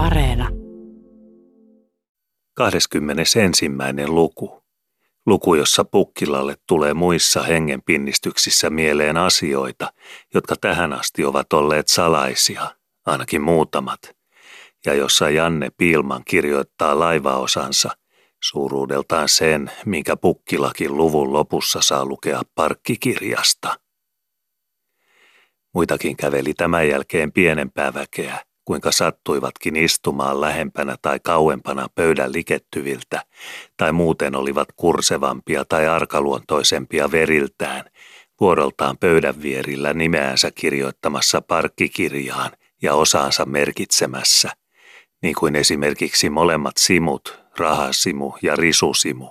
Areena. 21. luku. Luku, jossa Pukkilalle tulee muissa hengenpinnistyksissä mieleen asioita, jotka tähän asti ovat olleet salaisia, ainakin muutamat, ja jossa Janne Piilman kirjoittaa laivaosansa, suuruudeltaan sen, minkä Pukkilakin luvun lopussa saa lukea parkkikirjasta. Muitakin käveli tämän jälkeen pienempää väkeä, kuinka sattuivatkin istumaan lähempänä tai kauempana pöydän likettyviltä, tai muuten olivat kursevampia tai arkaluontoisempia veriltään, vuoroltaan pöydän vierillä nimeänsä kirjoittamassa parkkikirjaan ja osaansa merkitsemässä, niin kuin esimerkiksi molemmat simut, rahasimu ja risusimu.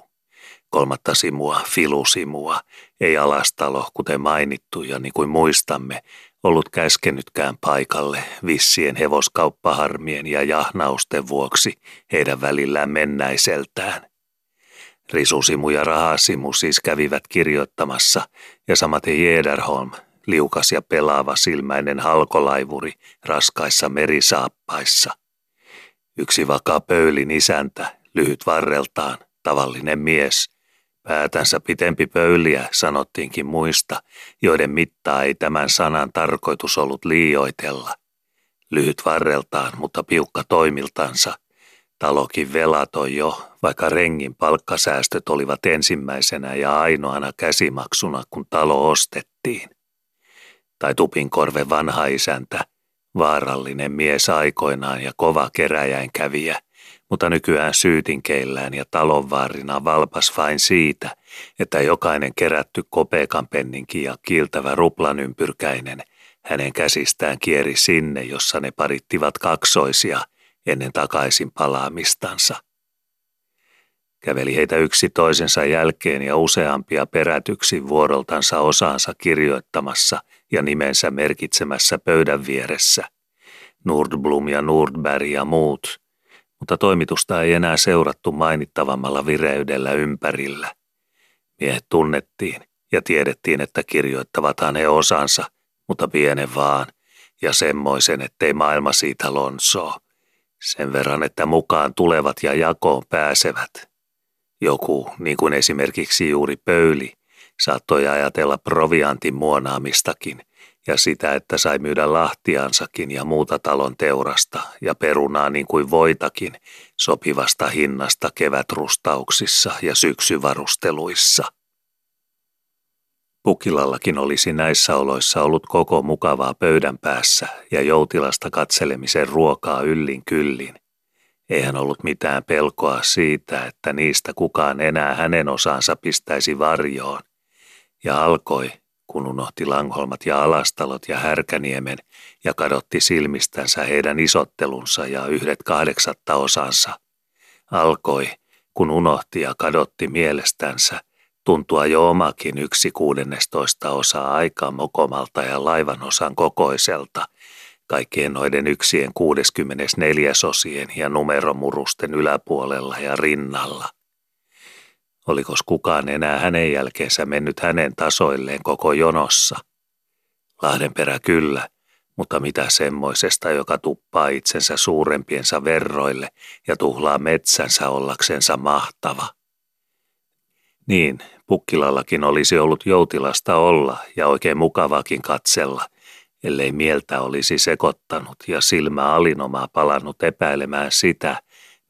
Kolmatta simua, filusimua, ei alastalo, kuten mainittu ja niin kuin muistamme, ollut käskenytkään paikalle vissien hevoskauppaharmien ja jahnausten vuoksi heidän välillään mennäiseltään. Risusimu ja rahasimu siis kävivät kirjoittamassa ja samaten Jederholm, liukas ja pelaava silmäinen halkolaivuri raskaissa merisaappaissa. Yksi vakaa pöylin isäntä, lyhyt varreltaan, tavallinen mies – Päätänsä pitempi pöyliä sanottiinkin muista, joiden mittaa ei tämän sanan tarkoitus ollut liioitella. Lyhyt varreltaan, mutta piukka toimiltansa. Talokin velatoi jo, vaikka rengin palkkasäästöt olivat ensimmäisenä ja ainoana käsimaksuna, kun talo ostettiin. Tai Tupinkorven vanha isäntä, vaarallinen mies aikoinaan ja kova keräjäinkävijä – mutta nykyään syytinkeillään ja talonvaarina valpas vain siitä, että jokainen kerätty kopeekan penninki ja kiiltävä ruplan ympyrkäinen hänen käsistään kieri sinne, jossa ne parittivat kaksoisia ennen takaisin palaamistansa. Käveli heitä yksi toisensa jälkeen ja useampia perätyksi vuoroltansa osaansa kirjoittamassa ja nimensä merkitsemässä pöydän vieressä. Nordblom ja Nordberg ja muut – mutta toimitusta ei enää seurattu mainittavammalla vireydellä ympärillä. Miehet tunnettiin ja tiedettiin, että kirjoittavathan he osansa, mutta pienen vaan, ja semmoisen, ettei maailma siitä lonsoo. Sen verran, että mukaan tulevat ja jakoon pääsevät. Joku, niin kuin esimerkiksi juuri pöyli, saattoi ajatella proviantin muonaamistakin, ja sitä, että sai myydä lahtiansakin ja muuta talon teurasta ja perunaa niin kuin voitakin sopivasta hinnasta kevätrustauksissa ja syksyvarusteluissa. Pukilallakin olisi näissä oloissa ollut koko mukavaa pöydän päässä ja joutilasta katselemisen ruokaa yllin kyllin. Eihän ollut mitään pelkoa siitä, että niistä kukaan enää hänen osaansa pistäisi varjoon. Ja alkoi, kun unohti Langholmat ja Alastalot ja Härkäniemen ja kadotti silmistänsä heidän isottelunsa ja yhdet kahdeksatta osansa. Alkoi, kun unohti ja kadotti mielestänsä, tuntua jo omakin yksi kuudennestoista osaa aikaa mokomalta ja laivan osan kokoiselta, kaikkien noiden yksien 64 osien ja numeromurusten yläpuolella ja rinnalla – Olikos kukaan enää hänen jälkeensä mennyt hänen tasoilleen koko jonossa? Lahdenperä kyllä, mutta mitä semmoisesta, joka tuppaa itsensä suurempiensa verroille ja tuhlaa metsänsä ollaksensa mahtava? Niin, Pukkilallakin olisi ollut joutilasta olla ja oikein mukavakin katsella, ellei mieltä olisi sekoittanut ja silmä alinomaa palannut epäilemään sitä,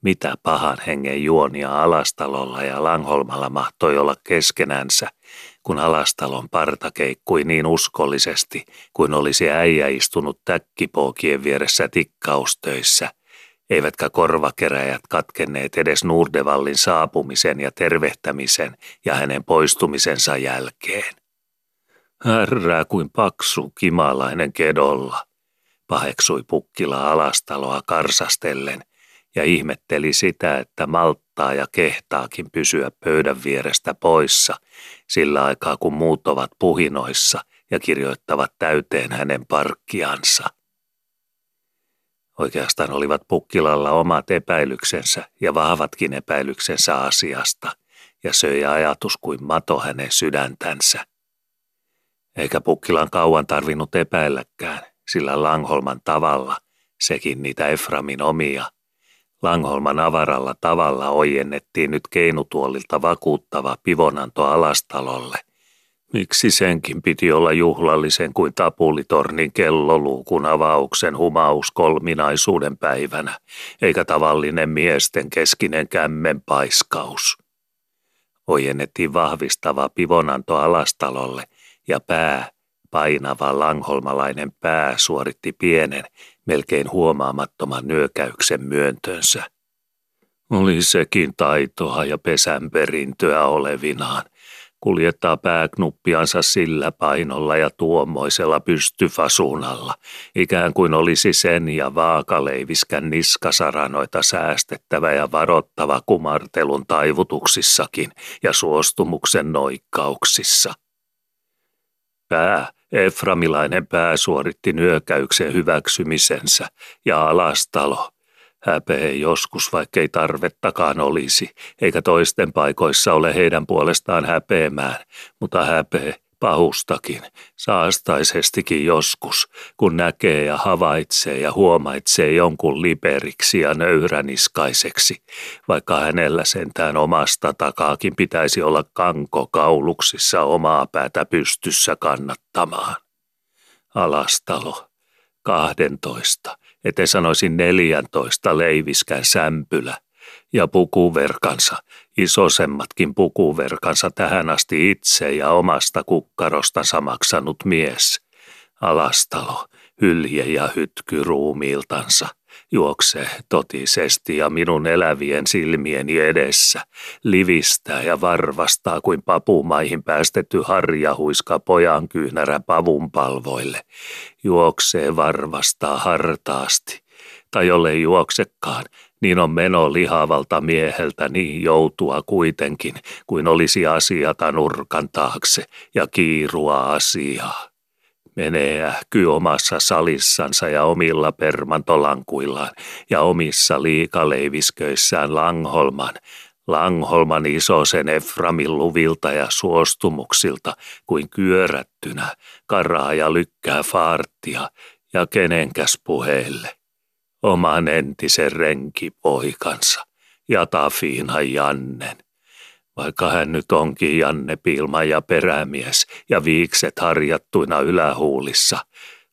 mitä pahan hengen juonia Alastalolla ja Langholmalla mahtoi olla keskenänsä, kun Alastalon parta keikkui niin uskollisesti, kuin olisi äijä istunut täkkipookien vieressä tikkaustöissä, eivätkä korvakeräjät katkenneet edes Nurdevallin saapumisen ja tervehtämisen ja hänen poistumisensa jälkeen. Härrää kuin paksu kimalainen kedolla, paheksui Pukkila Alastaloa karsastellen, ja ihmetteli sitä, että malttaa ja kehtaakin pysyä pöydän vierestä poissa sillä aikaa kun muut ovat puhinoissa ja kirjoittavat täyteen hänen parkkiansa. Oikeastaan olivat Pukkilalla omat epäilyksensä ja vahvatkin epäilyksensä asiasta, ja söi ajatus kuin mato hänen sydäntänsä. Eikä Pukkilan kauan tarvinnut epäilläkään, sillä Langholman tavalla – sekin niitä Eframin omia. Langholman avaralla tavalla ojennettiin nyt keinutuolilta vakuuttava pivonanto alastalolle. Miksi senkin piti olla juhlallisen kuin tapulitornin kelloluukun avauksen humaus kolminaisuuden päivänä, eikä tavallinen miesten keskinen kämmen paiskaus? Ojennettiin vahvistava pivonanto alastalolle ja pää, painava langholmalainen pää suoritti pienen, melkein huomaamattoman nyökäyksen myöntönsä. Oli sekin taitoa ja pesänperintöä olevinaan, kuljettaa pääknuppiansa sillä painolla ja tuommoisella pystyfasunalla, ikään kuin olisi sen ja vaakaleiviskän niskasaranoita säästettävä ja varottava kumartelun taivutuksissakin ja suostumuksen noikkauksissa. Pää, Eframilainen pää suoritti nyökäyksen hyväksymisensä ja alastalo – Häpeä joskus, vaikkei tarvettakaan olisi, eikä toisten paikoissa ole heidän puolestaan häpeämään, mutta häpeä pahustakin, saastaisestikin joskus, kun näkee ja havaitsee ja huomaitsee jonkun liperiksi ja nöyräniskaiseksi, vaikka hänellä sentään omasta takaakin pitäisi olla kanko kauluksissa omaa päätä pystyssä kannattamaan. Alastalo, kahdentoista, ette sanoisin neljäntoista leiviskän sämpylä ja pukuverkansa, isosemmatkin pukuverkansa tähän asti itse ja omasta kukkarostansa maksanut mies. Alastalo, hylje ja hytky ruumiiltansa – juoksee totisesti ja minun elävien silmieni edessä, livistää ja varvastaa kuin papumaihin päästetty harjahuiska pojan kyynärä pavun palvoille, juoksee varvastaa hartaasti, tai jollei juoksekaan, niin on meno lihavalta mieheltä niin joutua kuitenkin, kuin olisi asiata nurkan taakse ja kiirua asiaa menee ähky omassa salissansa ja omilla permantolankuillaan ja omissa liikaleivisköissään Langholman, Langholman isosen Eframin luvilta ja suostumuksilta kuin kyörättynä, karaa ja lykkää faarttia ja kenenkäs puheelle. Oman entisen renkipoikansa ja Tafiina Jannen vaikka hän nyt onkin Janne Pilma ja perämies ja viikset harjattuina ylähuulissa.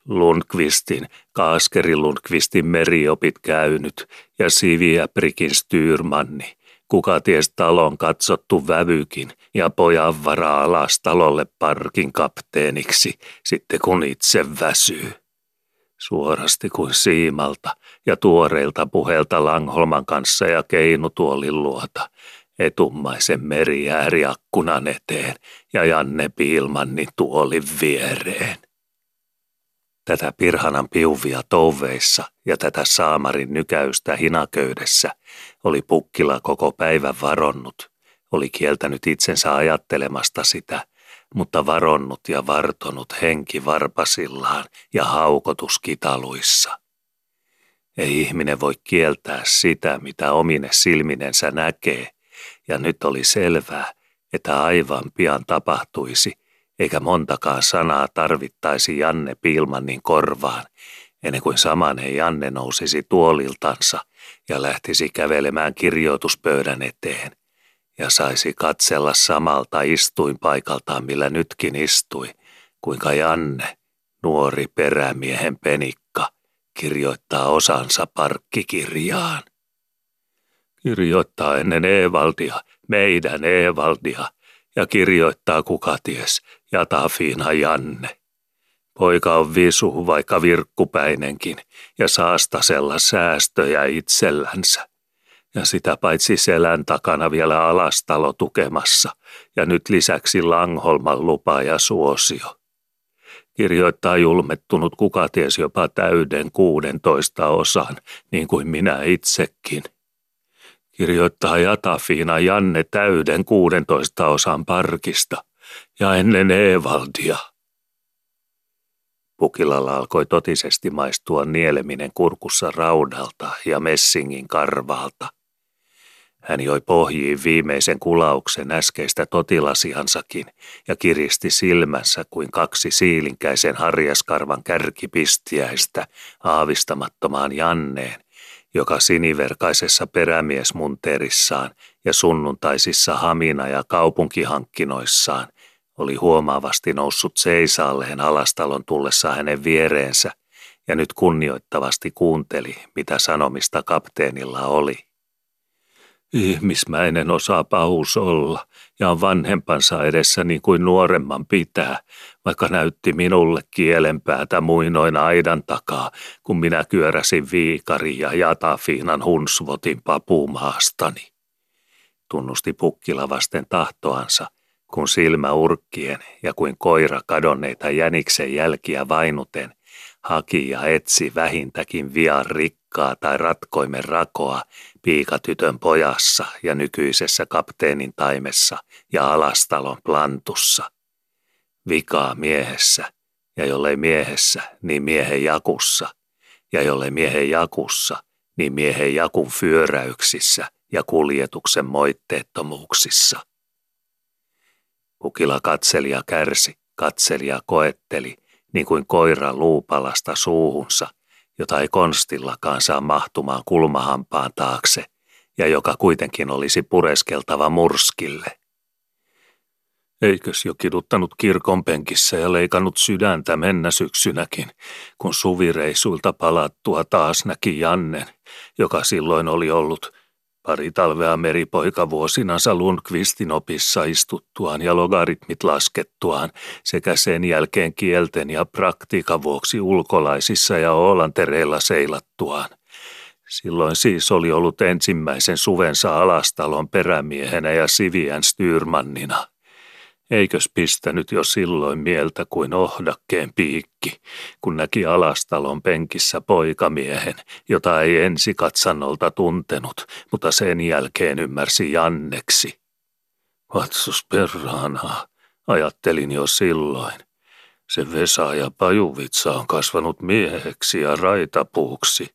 Lundqvistin, Kaaskeri Lundqvistin meriopit käynyt ja Siviä Prikin styrmanni, kuka ties talon katsottu vävykin ja pojan varaa alas talolle parkin kapteeniksi, sitten kun itse väsyy. Suorasti kuin siimalta ja tuoreilta puhelta Langholman kanssa ja keinutuolin luota, etummaisen merijääriakkunan eteen ja Janne Piilmannin tuolin viereen. Tätä Pirhanan piuvia touveissa ja tätä saamarin nykäystä hinaköydessä oli Pukkila koko päivän varonnut, oli kieltänyt itsensä ajattelemasta sitä, mutta varonnut ja vartonut henki varpasillaan ja haukotuskitaluissa. Ei ihminen voi kieltää sitä, mitä omine silminensä näkee, ja nyt oli selvää, että aivan pian tapahtuisi, eikä montakaan sanaa tarvittaisi Janne Pilmannin korvaan, ennen kuin samanen Janne nousisi tuoliltansa ja lähtisi kävelemään kirjoituspöydän eteen ja saisi katsella samalta istuinpaikaltaan, millä nytkin istui, kuinka Janne, nuori perämiehen penikka, kirjoittaa osansa parkkikirjaan kirjoittaa ennen Eevaldia, meidän Eevaldia, ja kirjoittaa kuka ties, Jatafiina Janne. Poika on visu, vaikka virkkupäinenkin, ja saastasella säästöjä itsellänsä. Ja sitä paitsi selän takana vielä alastalo tukemassa, ja nyt lisäksi Langholman lupa ja suosio. Kirjoittaa julmettunut kuka ties jopa täyden kuudentoista osan, niin kuin minä itsekin kirjoittaa Jatafiina Janne täyden 16 osan parkista ja ennen Eevaldia. Pukilalla alkoi totisesti maistua nieleminen kurkussa raudalta ja messingin karvalta. Hän joi pohjiin viimeisen kulauksen äskeistä totilasiansakin ja kiristi silmänsä kuin kaksi siilinkäisen harjaskarvan kärkipistiäistä aavistamattomaan Janneen, joka siniverkaisessa perämiesmunterissaan ja sunnuntaisissa hamina- ja kaupunkihankkinoissaan oli huomaavasti noussut seisaalleen alastalon tullessa hänen viereensä ja nyt kunnioittavasti kuunteli, mitä sanomista kapteenilla oli. Ihmismäinen osaa pahus olla ja on vanhempansa edessä niin kuin nuoremman pitää, vaikka näytti minulle kielenpäätä muinoin aidan takaa, kun minä kyöräsin viikari ja jatafiinan hunsvotin papumaastani. Tunnusti pukkila vasten tahtoansa, kun silmä urkkien ja kuin koira kadonneita jäniksen jälkiä vainuten haki ja etsi vähintäkin vian rikkaa tai ratkoimen rakoa piikatytön pojassa ja nykyisessä kapteenin taimessa ja alastalon plantussa. Vikaa miehessä, ja jollei miehessä, niin miehen jakussa, ja jollei miehen jakussa, niin miehen jakun fyöräyksissä ja kuljetuksen moitteettomuuksissa. Pukila katseli ja kärsi, katseli ja koetteli, niin kuin koira luupalasta suuhunsa, jota ei konstillakaan saa mahtumaan kulmahampaan taakse ja joka kuitenkin olisi pureskeltava murskille. Eikös jo kiduttanut kirkon penkissä ja leikannut sydäntä mennä syksynäkin, kun suvireisuilta palattua taas näki Jannen, joka silloin oli ollut Pari talvea meripoika vuosinansa Lundqvistin opissa istuttuaan ja logaritmit laskettuaan sekä sen jälkeen kielten ja praktiikan vuoksi ulkolaisissa ja Oolantereilla seilattuaan. Silloin siis oli ollut ensimmäisen suvensa alastalon perämiehenä ja Siviän styrmannina. Eikös pistänyt jo silloin mieltä kuin ohdakkeen piikki, kun näki alastalon penkissä poikamiehen, jota ei ensi katsannolta tuntenut, mutta sen jälkeen ymmärsi Janneksi. Vatsus perraanaa, ajattelin jo silloin. Se Vesa ja Pajuvitsa on kasvanut mieheksi ja raitapuuksi,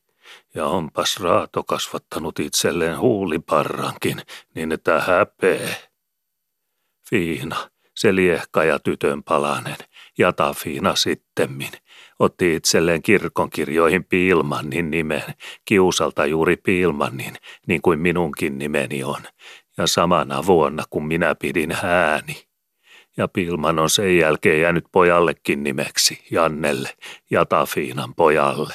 ja onpas Raato kasvattanut itselleen huuliparrankin, niin että häpee. Fiina, se liehka ja tytön palanen, Jatafiina sittemmin, otti itselleen kirkonkirjoihin Piilmannin nimen, kiusalta juuri Piilmannin, niin kuin minunkin nimeni on, ja samana vuonna kun minä pidin hääni. Ja Pilman on sen jälkeen jäänyt pojallekin nimeksi, Jannelle, Jatafiinan pojalle.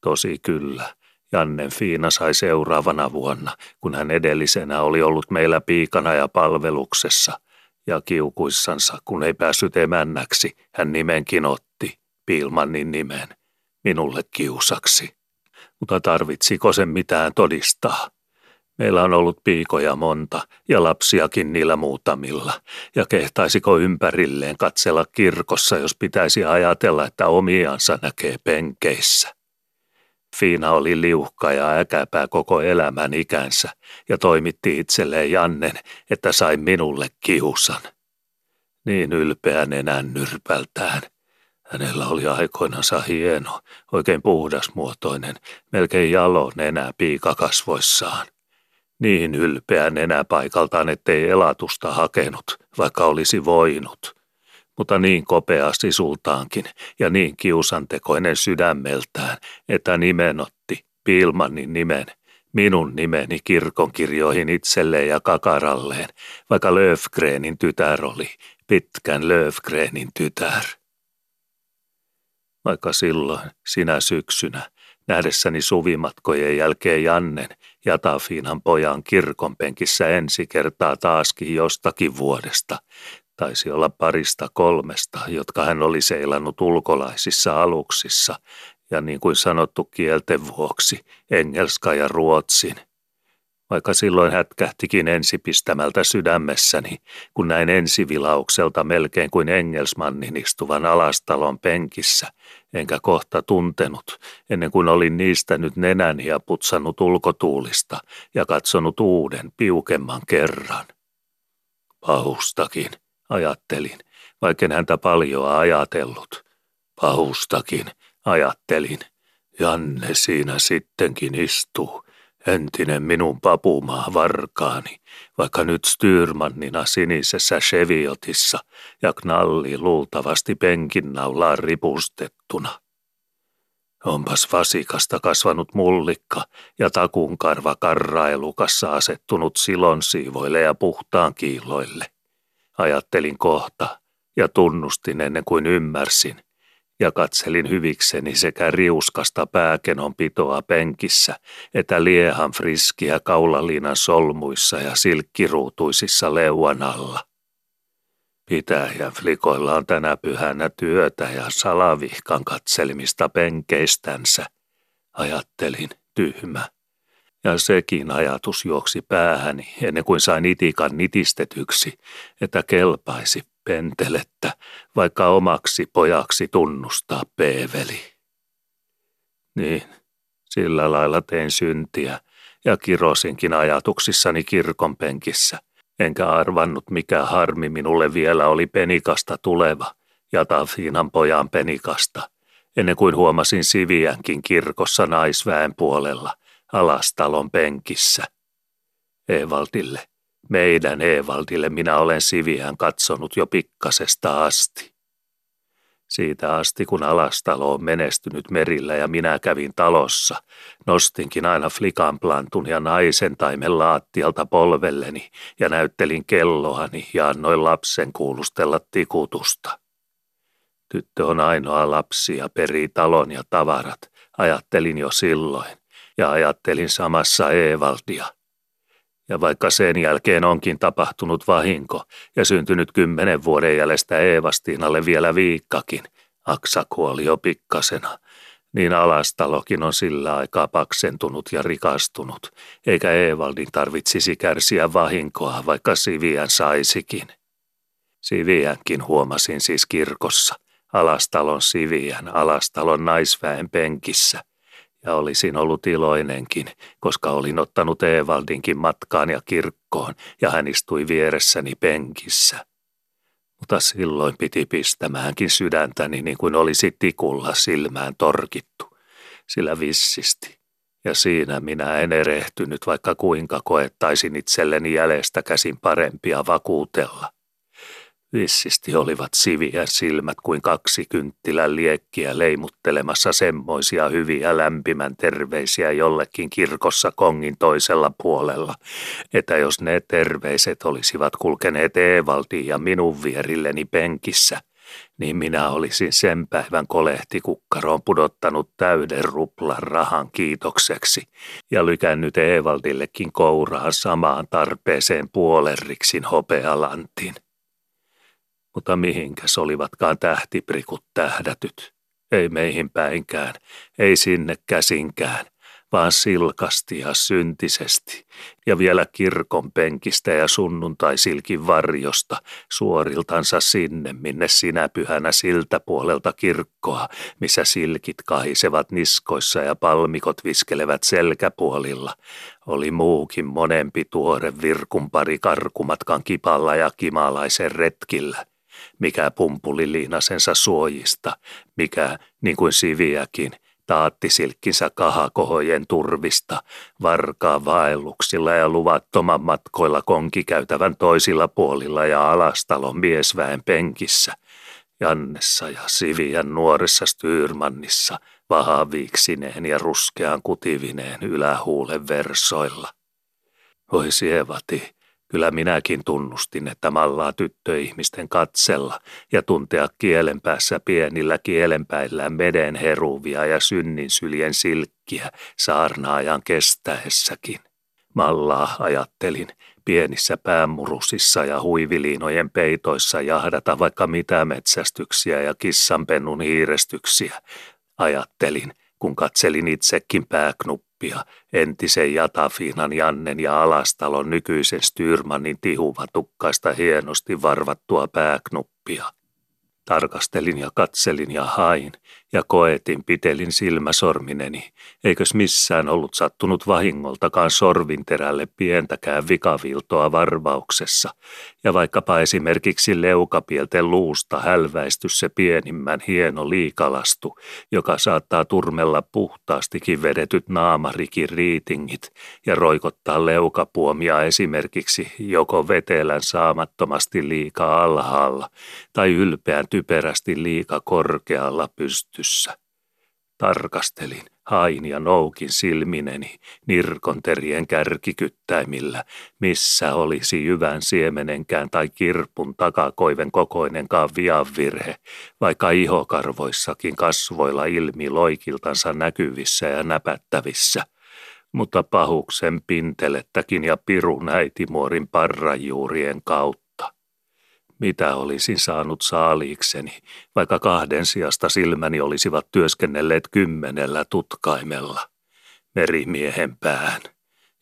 Tosi kyllä, Jannen Fiina sai seuraavana vuonna, kun hän edellisenä oli ollut meillä piikana ja palveluksessa – ja kiukuissansa, kun ei päässyt emännäksi, hän nimenkin otti, Pilmannin nimen, minulle kiusaksi. Mutta tarvitsiko sen mitään todistaa? Meillä on ollut piikoja monta ja lapsiakin niillä muutamilla, ja kehtaisiko ympärilleen katsella kirkossa, jos pitäisi ajatella, että omiansa näkee penkeissä. Fiina oli liuhka ja äkäpää koko elämän ikänsä ja toimitti itselleen Jannen, että sai minulle kiusan. Niin ylpeä nenän nyrpältään. Hänellä oli aikoinansa hieno, oikein puhdasmuotoinen, melkein jalo nenä piikakasvoissaan. Niin ylpeä nenä paikaltaan, ettei elatusta hakenut, vaikka olisi voinut mutta niin kopea sisultaankin ja niin kiusantekoinen sydämeltään, että nimenotti Pilmannin nimen, minun nimeni kirkonkirjoihin itselleen ja kakaralleen, vaikka Löfgrenin tytär oli, pitkän Löfgrenin tytär. Vaikka silloin, sinä syksynä, nähdessäni suvimatkojen jälkeen Jannen ja Tafinan pojan kirkonpenkissä ensi kertaa taaskin jostakin vuodesta, Taisi olla parista kolmesta, jotka hän oli seilannut ulkolaisissa aluksissa, ja niin kuin sanottu kielten vuoksi, engelska ja ruotsin. Vaikka silloin hätkähtikin ensipistämältä sydämessäni, kun näin ensivilaukselta melkein kuin engelsmannin istuvan alastalon penkissä, enkä kohta tuntenut, ennen kuin olin niistä nyt nenäni ja putsannut ulkotuulista ja katsonut uuden, piukemman kerran. Pahustakin ajattelin, vaikka häntä paljoa ajatellut. Pahustakin, ajattelin. Janne siinä sittenkin istuu, Entinen minun papumaa varkaani, vaikka nyt Styrmannina sinisessä Cheviotissa ja knalli luultavasti penkinnaulaan ripustettuna. Onpas vasikasta kasvanut mullikka ja takunkarva karraelukassa asettunut silon siivoille ja puhtaan kiiloille. Ajattelin kohta ja tunnustin ennen kuin ymmärsin ja katselin hyvikseni sekä riuskasta pääkenon pitoa penkissä, että liehan friskiä kaulaliinan solmuissa ja silkkiruutuisissa leuan alla. Pitäjän flikoilla on tänä pyhänä työtä ja salavihkan katselimista penkeistänsä, ajattelin tyhmä. Ja sekin ajatus juoksi päähäni ennen kuin sain itikan nitistetyksi, että kelpaisi pentelettä, vaikka omaksi pojaksi tunnustaa peeveli. Niin, sillä lailla tein syntiä ja kirosinkin ajatuksissani kirkon penkissä, enkä arvannut mikä harmi minulle vielä oli penikasta tuleva ja Tafinan pojan penikasta, ennen kuin huomasin siviänkin kirkossa naisväen puolella alastalon penkissä. Evaltille meidän Eevaldille minä olen Siviään katsonut jo pikkasesta asti. Siitä asti, kun alastalo on menestynyt merillä ja minä kävin talossa, nostinkin aina flikanplantun ja naisen taimen laattialta polvelleni ja näyttelin kelloani ja annoin lapsen kuulustella tikutusta. Tyttö on ainoa lapsi ja perii talon ja tavarat, ajattelin jo silloin, ja ajattelin samassa Eevaldia – ja vaikka sen jälkeen onkin tapahtunut vahinko ja syntynyt kymmenen vuoden jäljestä Eevastiinalle vielä viikkakin, Aksa kuoli jo pikkasena, niin alastalokin on sillä aikaa paksentunut ja rikastunut, eikä Eevaldin tarvitsisi kärsiä vahinkoa, vaikka Siviän saisikin. Siviänkin huomasin siis kirkossa, alastalon Siviän, alastalon naisväen penkissä, ja olisin ollut iloinenkin, koska olin ottanut Evaldinkin matkaan ja kirkkoon ja hän istui vieressäni penkissä. Mutta silloin piti pistämäänkin sydäntäni niin kuin olisi tikulla silmään torkittu, sillä vissisti. Ja siinä minä en erehtynyt, vaikka kuinka koettaisin itselleni jäljestä käsin parempia vakuutella. Vissisti olivat siviä silmät kuin kaksi kynttilän liekkiä leimuttelemassa semmoisia hyviä lämpimän terveisiä jollekin kirkossa kongin toisella puolella, että jos ne terveiset olisivat kulkeneet Eevaltiin ja minun vierilleni penkissä, niin minä olisin sen päivän kolehtikukkaroon pudottanut täyden ruplan rahan kiitokseksi ja lykännyt Eevaldillekin kouraa samaan tarpeeseen puolerriksin hopealantin. Mutta mihinkäs olivatkaan tähtiprikut tähdätyt? Ei meihin päinkään, ei sinne käsinkään, vaan silkasti ja syntisesti, ja vielä kirkon penkistä ja sunnuntaisilkin varjosta, suoriltansa sinne, minne sinä pyhänä siltä puolelta kirkkoa, missä silkit kahisevat niskoissa ja palmikot viskelevät selkäpuolilla, oli muukin monempi tuore virkunpari karkumatkan kipalla ja kimalaisen retkillä – mikä pumpuli liinasensa suojista, mikä, niin kuin siviäkin, taatti silkkinsä kahakohojen turvista, varkaa vaelluksilla ja luvattoman matkoilla konkikäytävän toisilla puolilla ja alastalon miesväen penkissä, Jannessa ja Siviän nuoressa Styrmannissa, vahaviiksineen ja ruskean kutivineen ylähuulen versoilla. Voi sievati, Kyllä minäkin tunnustin, että mallaa tyttöihmisten katsella ja tuntea kielen päässä pienillä kielenpäillään meden heruvia ja synnin syljen silkkiä saarnaajan kestäessäkin. Mallaa ajattelin, pienissä päämurusissa ja huiviliinojen peitoissa jahdata vaikka mitä metsästyksiä ja kissanpennun hiirestyksiä. Ajattelin, kun katselin itsekin pääknuppia, entisen Jatafiinan Jannen ja Alastalon nykyisen Styrmanin tihuvatukkaista hienosti varvattua pääknuppia. Tarkastelin ja katselin ja hain, ja koetin pitelin silmäsormineni, eikös missään ollut sattunut vahingoltakaan sorvinterälle pientäkään vikaviltoa varvauksessa, ja vaikkapa esimerkiksi leukapielten luusta hälväisty se pienimmän hieno liikalastu, joka saattaa turmella puhtaastikin vedetyt naamarikin riitingit ja roikottaa leukapuomia esimerkiksi joko vetelän saamattomasti liikaa alhaalla tai ylpeän typerästi liika korkealla pystyssä. Tarkastelin, hain ja noukin silmineni nirkonterien kärkikyttäimillä, missä olisi jyvän siemenenkään tai kirpun takakoiven kokoinenkaan vianvirhe, vaikka ihokarvoissakin kasvoilla ilmi loikiltansa näkyvissä ja näpättävissä – mutta pahuksen pintelettäkin ja pirun äitimuorin parrajuurien kautta mitä olisin saanut saaliikseni, vaikka kahden sijasta silmäni olisivat työskennelleet kymmenellä tutkaimella. Merimiehen pään.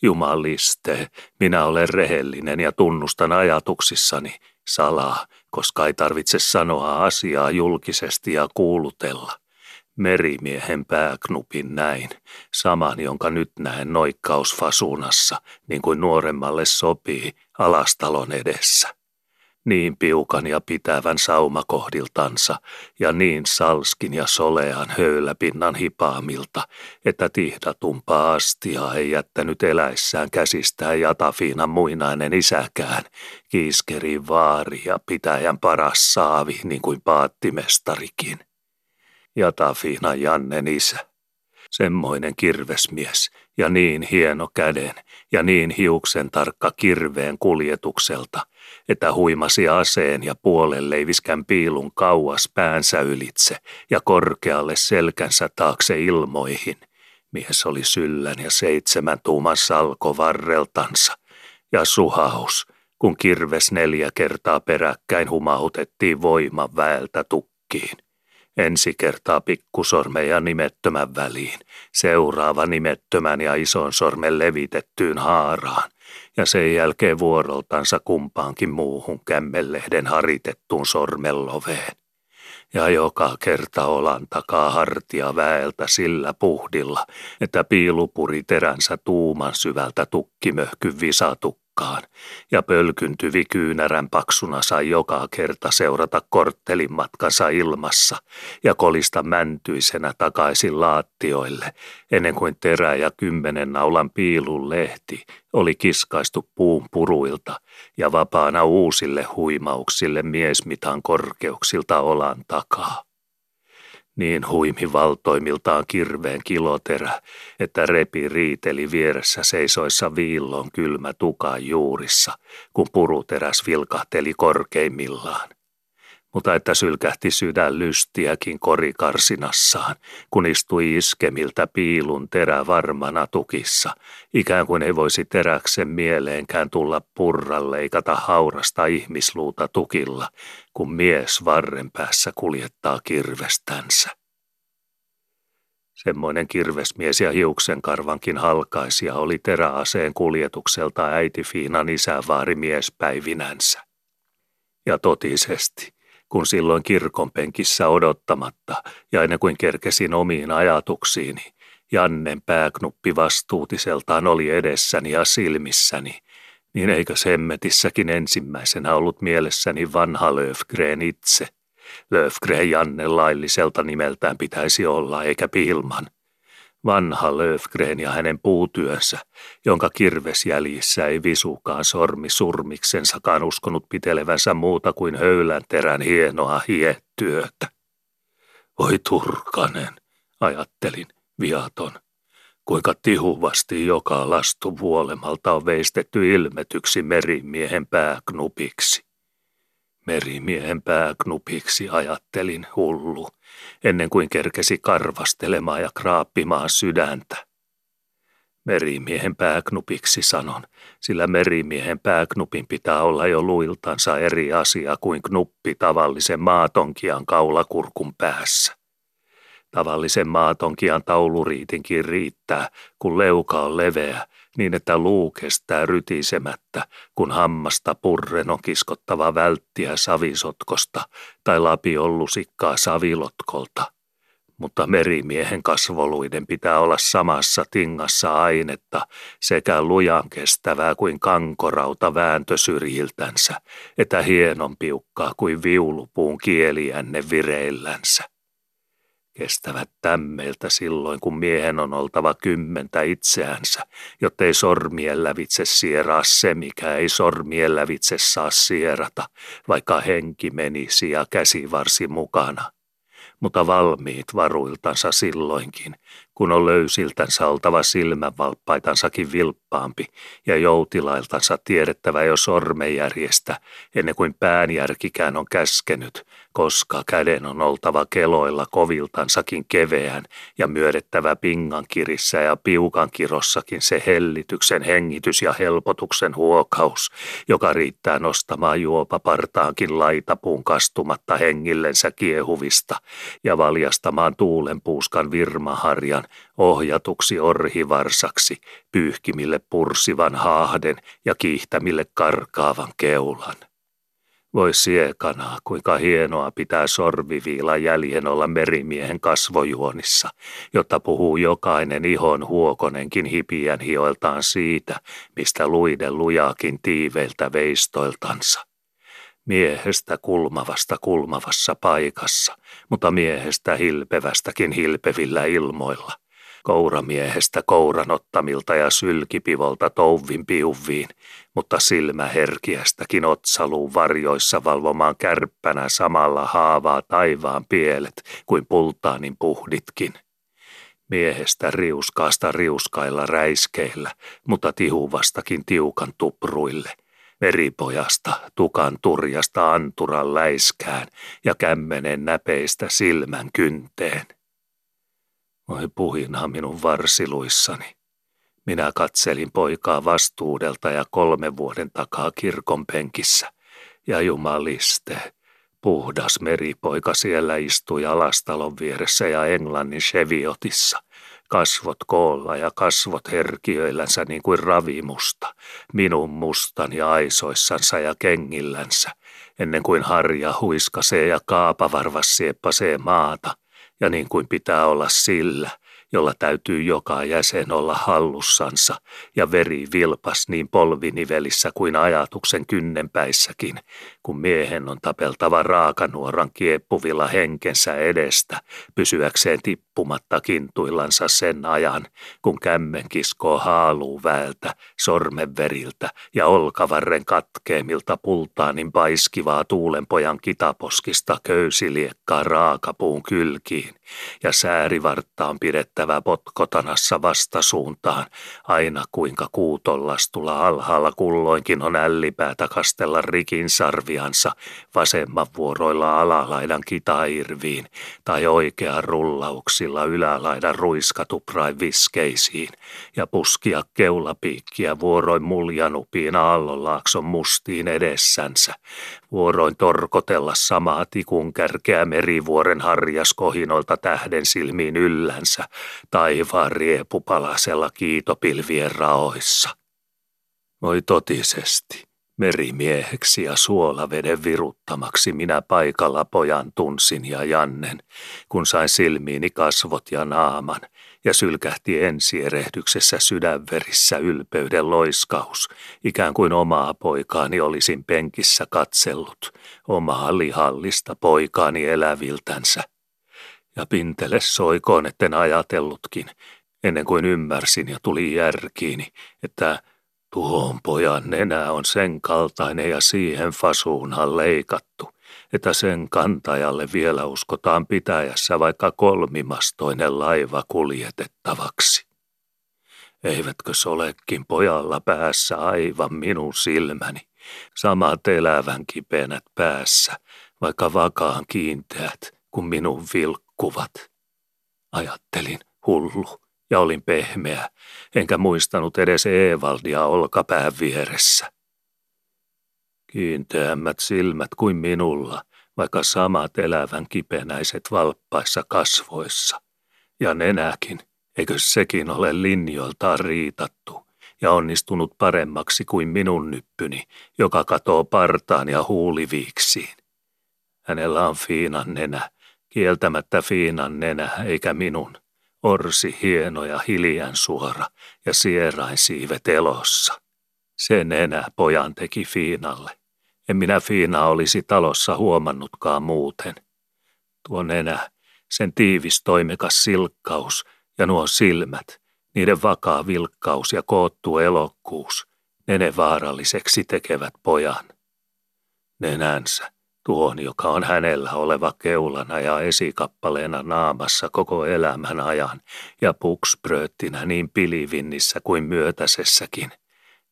Jumaliste, minä olen rehellinen ja tunnustan ajatuksissani salaa, koska ei tarvitse sanoa asiaa julkisesti ja kuulutella. Merimiehen pääknupin näin, saman jonka nyt näen noikkausfasunassa, niin kuin nuoremmalle sopii, alastalon edessä niin piukan ja pitävän saumakohdiltansa ja niin salskin ja solean höyläpinnan hipaamilta, että tihdatumpaa astiaa ei jättänyt eläissään käsistään Jatafiinan muinainen isäkään, kiiskeri vaari ja pitäjän paras saavi niin kuin paattimestarikin. Jatafiina Jannen isä. Semmoinen kirvesmies ja niin hieno käden ja niin hiuksen tarkka kirveen kuljetukselta, että huimasi aseen ja puolenleiviskän piilun kauas päänsä ylitse ja korkealle selkänsä taakse ilmoihin. Mies oli syllän ja seitsemän tuuman salko varreltansa ja suhaus, kun kirves neljä kertaa peräkkäin humahutettiin voiman väeltä tukkiin. Ensi kertaa pikkusormen ja nimettömän väliin, seuraava nimettömän ja ison sormen levitettyyn haaraan, ja sen jälkeen vuoroltansa kumpaankin muuhun kämmelehden haritettuun sormelloveen. Ja joka kerta olan takaa hartia väeltä sillä puhdilla, että piilupuri teränsä tuuman syvältä tukkimöhky visatukka nurkkaan, ja pölkyntyvi kyynärän paksuna sai joka kerta seurata korttelin matkansa ilmassa ja kolista mäntyisenä takaisin laattioille, ennen kuin terä ja kymmenen naulan piilun lehti oli kiskaistu puun puruilta ja vapaana uusille huimauksille miesmitan korkeuksilta olan takaa niin huimi valtoimiltaan kirveen kiloterä, että repi riiteli vieressä seisoissa viillon kylmä tukan juurissa, kun puruteräs vilkahteli korkeimmillaan mutta että sylkähti sydän lystiäkin korikarsinassaan, kun istui iskemiltä piilun terä varmana tukissa, ikään kuin ei voisi teräksen mieleenkään tulla purra leikata haurasta ihmisluuta tukilla, kun mies varren päässä kuljettaa kirvestänsä. Semmoinen kirvesmies ja hiuksen karvankin halkaisia oli teräaseen kuljetukselta äiti Fiinan isävaari miespäivinänsä. Ja totisesti, kun silloin kirkonpenkissä odottamatta ja ennen kuin kerkesin omiin ajatuksiini, Jannen pääknuppi vastuutiseltaan oli edessäni ja silmissäni, niin eikö semmetissäkin ensimmäisenä ollut mielessäni vanha Löfgren itse. Löfgren Janne lailliselta nimeltään pitäisi olla, eikä Pilman vanha Löfgren ja hänen puutyönsä, jonka kirvesjäljissä ei visukaan sormi surmiksensakaan uskonut pitelevänsä muuta kuin höylän terän hienoa hietyötä. Voi turkanen, ajattelin, viaton, kuinka tihuvasti joka lastu vuolemalta on veistetty ilmetyksi merimiehen pääknupiksi. Merimiehen pääknupiksi ajattelin hullu, ennen kuin kerkesi karvastelemaan ja kraappimaan sydäntä. Merimiehen pääknupiksi sanon, sillä merimiehen pääknupin pitää olla jo luiltansa eri asia kuin knuppi tavallisen maatonkian kaulakurkun päässä. Tavallisen maatonkian tauluriitinkin riittää, kun leuka on leveä niin että luu kestää rytisemättä, kun hammasta purren on kiskottava välttiä savisotkosta tai lapiollusikkaa savilotkolta. mutta merimiehen kasvoluiden pitää olla samassa tingassa ainetta sekä lujan kestävää kuin kankorauta vääntösyrjiltänsä, että hienon piukkaa kuin viulupuun kieliänne vireillänsä. Kestävät tämmeiltä silloin, kun miehen on oltava kymmentä itseänsä, jottei sormien lävitse sieraa se, mikä ei sormien lävitse saa sierata, vaikka henki menisi ja käsivarsi mukana. Mutta valmiit varuiltansa silloinkin, kun on löysiltänsä oltava silmänvalppaitansakin vilppaampi ja joutilailtansa tiedettävä jo sormenjärjestä, ennen kuin päänjärkikään on käskenyt, koska käden on oltava keloilla koviltansakin keveän ja myödettävä pingankirissä ja piukankirossakin se hellityksen hengitys ja helpotuksen huokaus, joka riittää nostamaan juopapartaankin laitapuun kastumatta hengillensä kiehuvista ja valjastamaan tuulenpuuskan virmaharjan ohjatuksi orhivarsaksi, pyyhkimille pursivan haahden ja kiihtämille karkaavan keulan. Voi siekanaa, kuinka hienoa pitää sorviviila jäljen olla merimiehen kasvojuonissa, jotta puhuu jokainen ihon huokonenkin hipiän hioiltaan siitä, mistä luiden lujaakin tiiveiltä veistoiltansa. Miehestä kulmavasta kulmavassa paikassa, mutta miehestä hilpevästäkin hilpevillä ilmoilla – kouramiehestä kouranottamilta ja sylkipivolta touvin piuviin, mutta silmäherkiästäkin otsaluun varjoissa valvomaan kärppänä samalla haavaa taivaan pielet kuin pultaanin puhditkin. Miehestä riuskaasta riuskailla räiskeillä, mutta tihuvastakin tiukan tupruille – Veripojasta, tukan turjasta anturan läiskään ja kämmenen näpeistä silmän kynteen. Voi puhina minun varsiluissani. Minä katselin poikaa vastuudelta ja kolme vuoden takaa kirkon penkissä. Ja jumaliste, puhdas meripoika siellä istui alastalon vieressä ja Englannin Cheviotissa. Kasvot koolla ja kasvot herkiöillänsä niin kuin ravimusta, minun mustan ja aisoissansa ja kengillänsä, ennen kuin harja huiskasee ja kaapavarvas sieppasee maata – ja niin kuin pitää olla sillä, jolla täytyy joka jäsen olla hallussansa ja veri vilpas niin polvinivelissä kuin ajatuksen kynnenpäissäkin, kun miehen on tapeltava raakanuoran kieppuvilla henkensä edestä, pysyäkseen tippumatta kintuillansa sen ajan, kun kämmen kiskoo haaluu väältä, sormenveriltä ja olkavarren katkeemilta pultaanin paiskivaa tuulenpojan kitaposkista köysiliekkaa raakapuun kylkiin ja säärivarttaan pidettävä potkotanassa vastasuuntaan, aina kuinka kuutollastulla alhaalla kulloinkin on ällipäätä kastella rikin sarviansa vasemman vuoroilla alalaidan kitairviin tai oikean rullauksilla ylälaidan ruiskatuprain viskeisiin ja puskia keulapiikkiä vuoroin muljanupiin aallonlaakson mustiin edessänsä, vuoroin torkotella samaa tikun kärkeä merivuoren harjaskohinoilta tähden silmiin yllänsä taivaan riepupalasella kiitopilvien raoissa. Voi totisesti, merimieheksi ja suolaveden viruttamaksi minä paikalla pojan tunsin ja Jannen, kun sain silmiini kasvot ja naaman ja sylkähti ensierehdyksessä sydänverissä ylpeyden loiskaus, ikään kuin omaa poikaani olisin penkissä katsellut, omaa lihallista poikaani eläviltänsä – ja pintele soikoon, etten ajatellutkin, ennen kuin ymmärsin ja tuli järkiini, että tuon pojan nenä on sen kaltainen ja siihen fasuunhan leikattu, että sen kantajalle vielä uskotaan pitäjässä vaikka kolmimastoinen laiva kuljetettavaksi. Eivätkö olekin pojalla päässä aivan minun silmäni, samat elävän kipenät päässä, vaikka vakaan kiinteät kuin minun vilkku kuvat. Ajattelin, hullu, ja olin pehmeä, enkä muistanut edes Eevaldia olkapään vieressä. Kiinteämmät silmät kuin minulla, vaikka samat elävän kipenäiset valppaissa kasvoissa. Ja nenäkin, eikö sekin ole linjoiltaan riitattu ja onnistunut paremmaksi kuin minun nyppyni, joka katoo partaan ja huuliviiksiin. Hänellä on fiinan nenä, Kieltämättä Fiinan nenä eikä minun. Orsi hieno ja hiljan suora ja sierain siivet elossa. Sen enää pojan teki Fiinalle. En minä Fiina olisi talossa huomannutkaan muuten. Tuo nenä, sen tiivis toimekas silkkaus ja nuo silmät, niiden vakaa vilkkaus ja koottu elokkuus, ne ne vaaralliseksi tekevät pojan. Nenänsä, tuon, joka on hänellä oleva keulana ja esikappaleena naamassa koko elämän ajan ja puksprööttinä niin pilivinnissä kuin myötäsessäkin.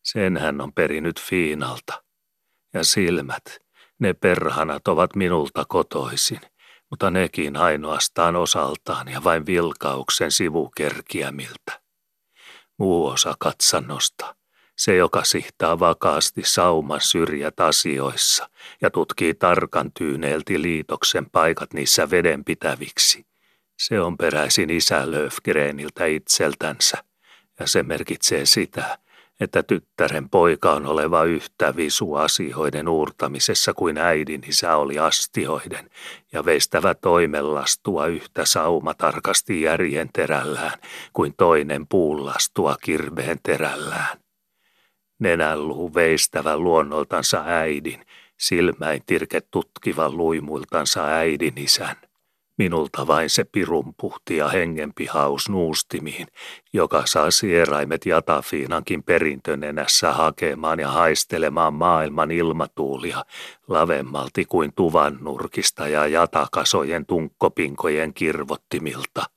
Sen hän on perinyt Fiinalta. Ja silmät, ne perhanat ovat minulta kotoisin, mutta nekin ainoastaan osaltaan ja vain vilkauksen sivukerkiämiltä. Muu osa katsannosta – se, joka sihtaa vakaasti sauman syrjät asioissa ja tutkii tarkan tyyneelti liitoksen paikat niissä vedenpitäviksi. Se on peräisin isä Löfgreniltä itseltänsä, ja se merkitsee sitä, että tyttären poika on oleva yhtä visu asioiden uurtamisessa kuin äidin isä oli astioiden, ja veistävä toimellastua yhtä saumatarkasti järjen terällään kuin toinen puullastua kirveen terällään nenänluu veistävä luonnoltansa äidin, silmäin tirke tutkivan luimuiltansa äidin isän. Minulta vain se pirunpuhti ja hengenpihaus nuustimiin, joka saa sieraimet jatafiinankin perintönenässä hakemaan ja haistelemaan maailman ilmatuulia lavemmalti kuin tuvan nurkista ja jatakasojen tunkkopinkojen kirvottimilta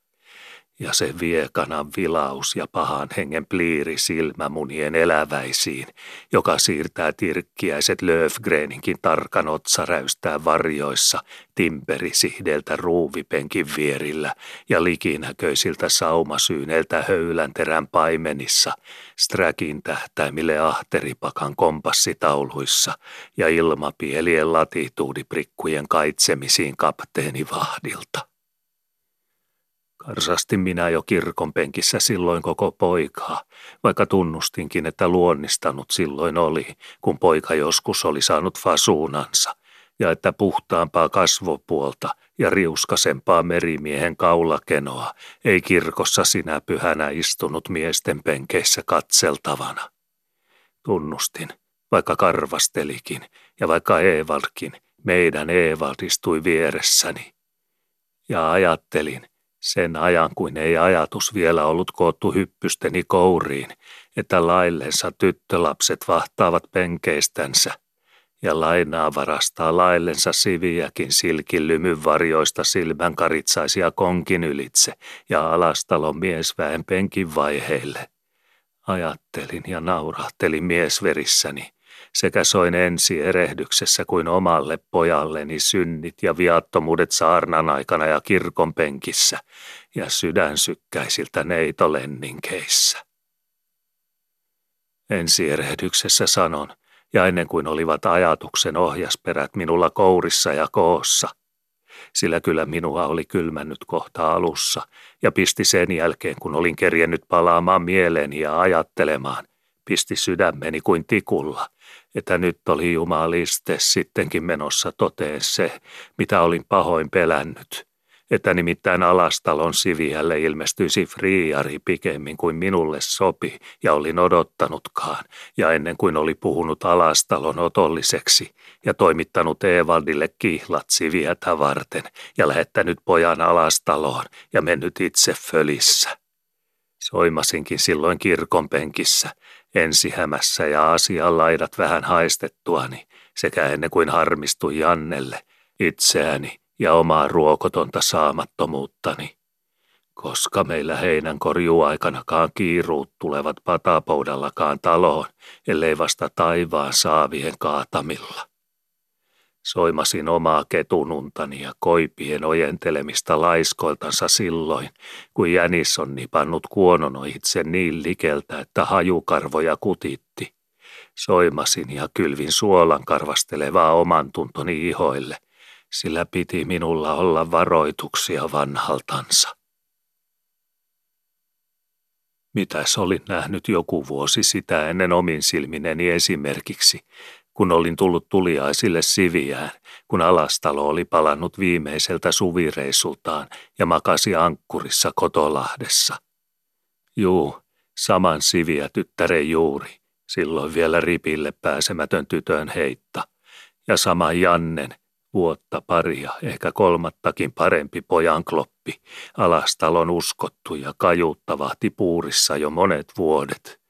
ja se viekanan vilaus ja pahan hengen pliiri silmämunien eläväisiin, joka siirtää tirkkiäiset Löfgreninkin tarkan otsaräystää varjoissa timperisihdeltä ruuvipenkin vierillä ja likinäköisiltä saumasyyneiltä höylänterän paimenissa, Sträkin tähtäimille ahteripakan kompassitauluissa ja ilmapielien latituudiprikkujen kaitsemisiin kapteenivahdilta. Karsastin minä jo kirkon penkissä silloin koko poikaa, vaikka tunnustinkin, että luonnistanut silloin oli, kun poika joskus oli saanut fasuunansa, ja että puhtaampaa kasvopuolta ja riuskasempaa merimiehen kaulakenoa ei kirkossa sinä pyhänä istunut miesten penkeissä katseltavana. Tunnustin, vaikka karvastelikin ja vaikka Eevalkin, meidän Eevald istui vieressäni. Ja ajattelin, sen ajan kuin ei ajatus vielä ollut koottu hyppysteni kouriin, että laillensa tyttölapset vahtaavat penkeistänsä ja lainaa varastaa laillensa siviäkin silkin lymyn varjoista silmänkaritsaisia konkin ylitse ja alastalon miesväen penkin vaiheille. Ajattelin ja naurahtelin miesverissäni, sekä soin ensi erehdyksessä kuin omalle pojalleni synnit ja viattomuudet saarnan aikana ja kirkon penkissä ja sydänsykkäisiltä neitolenninkeissä. Ensi erehdyksessä sanon, ja ennen kuin olivat ajatuksen ohjasperät minulla kourissa ja koossa, sillä kyllä minua oli kylmännyt kohta alussa ja pisti sen jälkeen, kun olin kerjennyt palaamaan mieleeni ja ajattelemaan, pisti sydämeni kuin tikulla – että nyt oli jumaliste sittenkin menossa toteen se, mitä olin pahoin pelännyt, että nimittäin alastalon siviälle ilmestyisi friiari pikemmin kuin minulle sopi ja olin odottanutkaan, ja ennen kuin oli puhunut alastalon otolliseksi ja toimittanut Evaldille kihlat siviätä varten ja lähettänyt pojan alastaloon ja mennyt itse fölissä. Soimasinkin silloin kirkon penkissä, ensihämässä ja asian laidat vähän haistettuani, sekä ennen kuin harmistui Jannelle, itseäni ja omaa ruokotonta saamattomuuttani. Koska meillä heinän korjuaikanakaan kiiruut tulevat patapoudallakaan taloon, ellei vasta taivaan saavien kaatamilla. Soimasin omaa ketununtani ja koipien ojentelemista laiskoiltansa silloin, kun jänis on nipannut kuonono itse niin likeltä, että hajukarvoja kutitti. Soimasin ja kylvin suolan karvastelevaa oman tuntoni ihoille, sillä piti minulla olla varoituksia vanhaltansa. Mitäs olin nähnyt joku vuosi sitä ennen omin silmineni esimerkiksi, kun olin tullut tuliaisille siviään, kun alastalo oli palannut viimeiseltä suvireissultaan ja makasi ankkurissa Kotolahdessa. Juu, saman siviä tyttären juuri, silloin vielä ripille pääsemätön tytön heitta, ja sama Jannen, vuotta paria, ehkä kolmattakin parempi pojan kloppi, alastalon uskottu ja kajuuttavahti puurissa jo monet vuodet.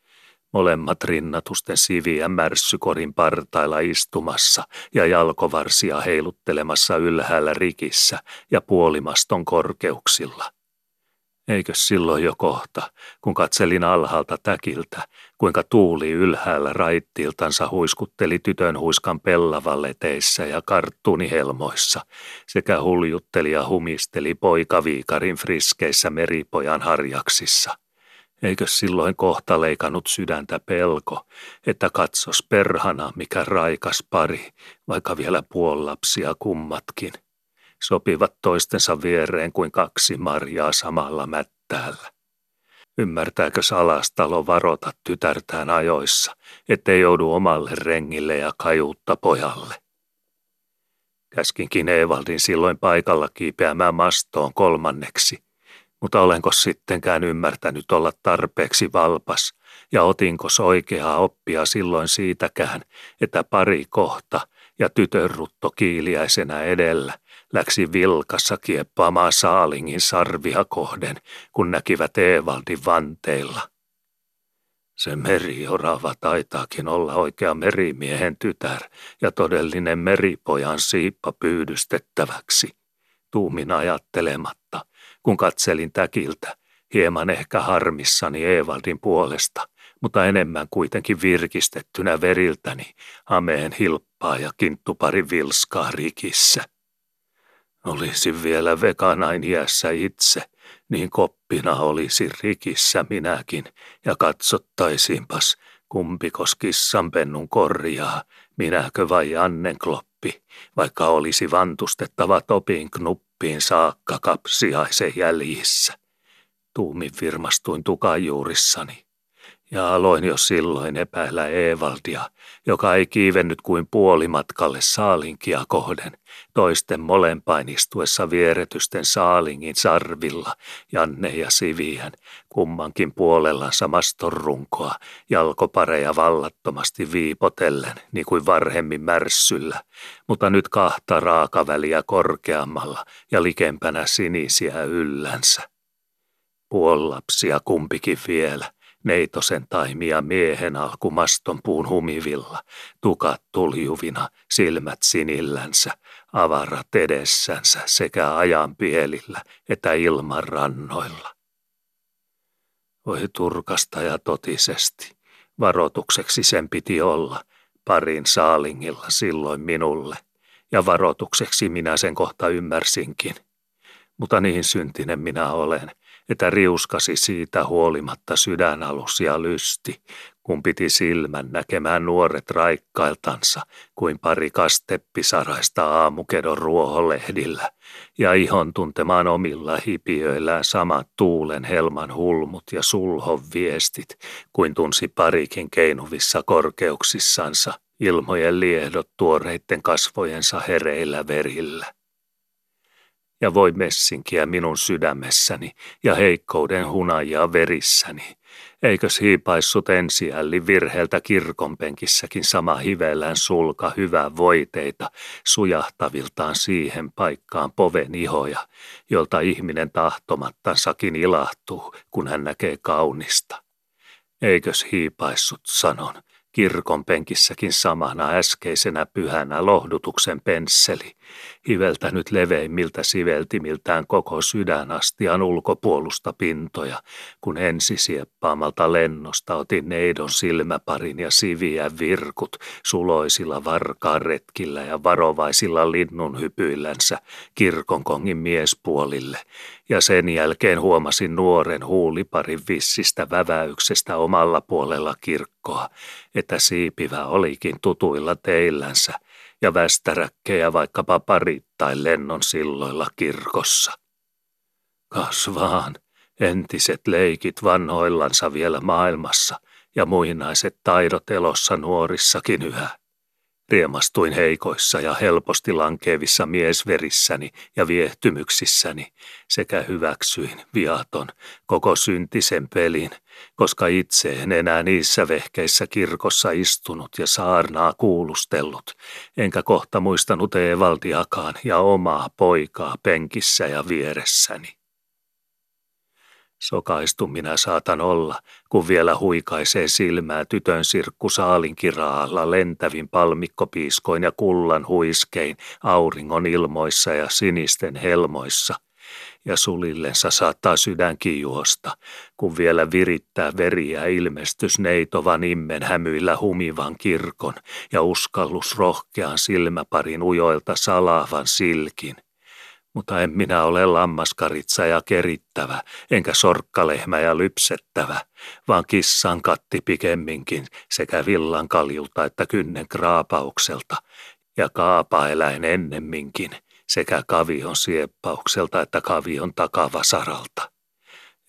Molemmat rinnatusten siviä märssykorin partailla istumassa ja jalkovarsia heiluttelemassa ylhäällä rikissä ja puolimaston korkeuksilla. Eikö silloin jo kohta, kun katselin alhaalta täkiltä, kuinka tuuli ylhäällä raittiltansa huiskutteli tytön huiskan pellavalleteissä ja karttuunihelmoissa, sekä huljutteli ja humisteli poikaviikarin friskeissä meripojan harjaksissa – Eikö silloin kohta leikannut sydäntä pelko, että katsos perhana mikä raikas pari, vaikka vielä puollapsia kummatkin. Sopivat toistensa viereen kuin kaksi marjaa samalla mättäällä. Ymmärtääkö salastalo varota tytärtään ajoissa, ettei joudu omalle rengille ja kajuutta pojalle? Käskinkin Evaldin silloin paikalla kiipeämään mastoon kolmanneksi, mutta olenko sittenkään ymmärtänyt olla tarpeeksi valpas ja otinko oikeaa oppia silloin siitäkään, että pari kohta ja tytön rutto kiiliäisenä edellä läksi vilkassa kieppaamaan saalingin sarvia kohden, kun näkivät Eevaldin vanteilla. Se meriorava taitaakin olla oikea merimiehen tytär ja todellinen meripojan siippa pyydystettäväksi, tuumin ajattelematta – kun katselin täkiltä, hieman ehkä harmissani Evaldin puolesta, mutta enemmän kuitenkin virkistettynä veriltäni, ameen hilppaa ja kinttupari vilskaa rikissä. Olisin vielä vekanain iässä itse, niin koppina olisi rikissä minäkin, ja katsottaisiinpas, kumpikos kissanpennun korjaa, minäkö vai Annen kloppi, vaikka olisi vantustettava topin knuppiin saakka kapsiaisen jäljissä. Tuumin virmastuin tukajuurissani ja aloin jo silloin epäillä Eevaldia, joka ei kiivennyt kuin puolimatkalle saalinkia kohden, toisten molempainistuessa vieretysten saalingin sarvilla, Janne ja Siviän, kummankin puolellansa mastorunkoa, jalkopareja vallattomasti viipotellen, niin kuin varhemmin märssyllä, mutta nyt kahta raakaväliä korkeammalla ja likempänä sinisiä yllänsä. Puollapsia kumpikin vielä, neitosen taimia miehen alku puun humivilla, tukat tuljuvina, silmät sinillänsä, avarat edessänsä sekä ajan pielillä että ilman rannoilla. Voi turkasta ja totisesti, varoitukseksi sen piti olla, parin saalingilla silloin minulle, ja varoitukseksi minä sen kohta ymmärsinkin. Mutta niin syntinen minä olen, että riuskasi siitä huolimatta sydänalus ja lysti, kun piti silmän näkemään nuoret raikkailtansa kuin pari kasteppisaraista aamukedon ruoholehdillä ja ihon tuntemaan omilla hipiöillään samat tuulen helman hulmut ja sulhon viestit kuin tunsi parikin keinuvissa korkeuksissansa ilmojen liehdot tuoreitten kasvojensa hereillä verillä ja voi messinkiä minun sydämessäni ja heikkouden hunajaa verissäni. Eikös hiipaissut ensiälli virheeltä kirkonpenkissäkin sama hivellään sulka hyvää voiteita sujahtaviltaan siihen paikkaan poven ihoja, jolta ihminen tahtomattansakin ilahtuu, kun hän näkee kaunista. Eikös hiipaissut sanon, kirkon penkissäkin samana äskeisenä pyhänä lohdutuksen pensseli, hiveltänyt leveimmiltä siveltimiltään koko sydänastian ulkopuolusta pintoja, kun ensisieppaamalta lennosta otin neidon silmäparin ja siviä virkut suloisilla varkaaretkillä ja varovaisilla linnunhypyillänsä kirkonkongin miespuolille, ja sen jälkeen huomasin nuoren huuliparin vissistä väväyksestä omalla puolella kirkkoa, että siipivä olikin tutuilla teillänsä ja västäräkkejä vaikkapa parittain lennon silloilla kirkossa. Kasvaan, entiset leikit vanhoillansa vielä maailmassa ja muinaiset taidot elossa nuorissakin yhä. Riemastuin heikoissa ja helposti lankeevissa miesverissäni ja viehtymyksissäni sekä hyväksyin viaton koko syntisen pelin, koska itse en enää niissä vehkeissä kirkossa istunut ja saarnaa kuulustellut, enkä kohta muistanut Eevaltiakaan ja omaa poikaa penkissä ja vieressäni. Sokaistu minä saatan olla, kun vielä huikaisee silmää tytön sirkku saalinkiraalla lentävin palmikkopiiskoin ja kullan huiskein auringon ilmoissa ja sinisten helmoissa. Ja sulillensa saattaa sydänkin juosta, kun vielä virittää veriä ilmestys neitovan immen hämyillä humivan kirkon ja uskallus rohkean silmäparin ujoilta salaavan silkin mutta en minä ole lammaskaritsa ja kerittävä, enkä sorkkalehmä ja lypsettävä, vaan kissan katti pikemminkin sekä villan kaljulta että kynnen kraapaukselta, ja kaapaeläin ennemminkin, sekä kavion sieppaukselta että kavion takavasaralta.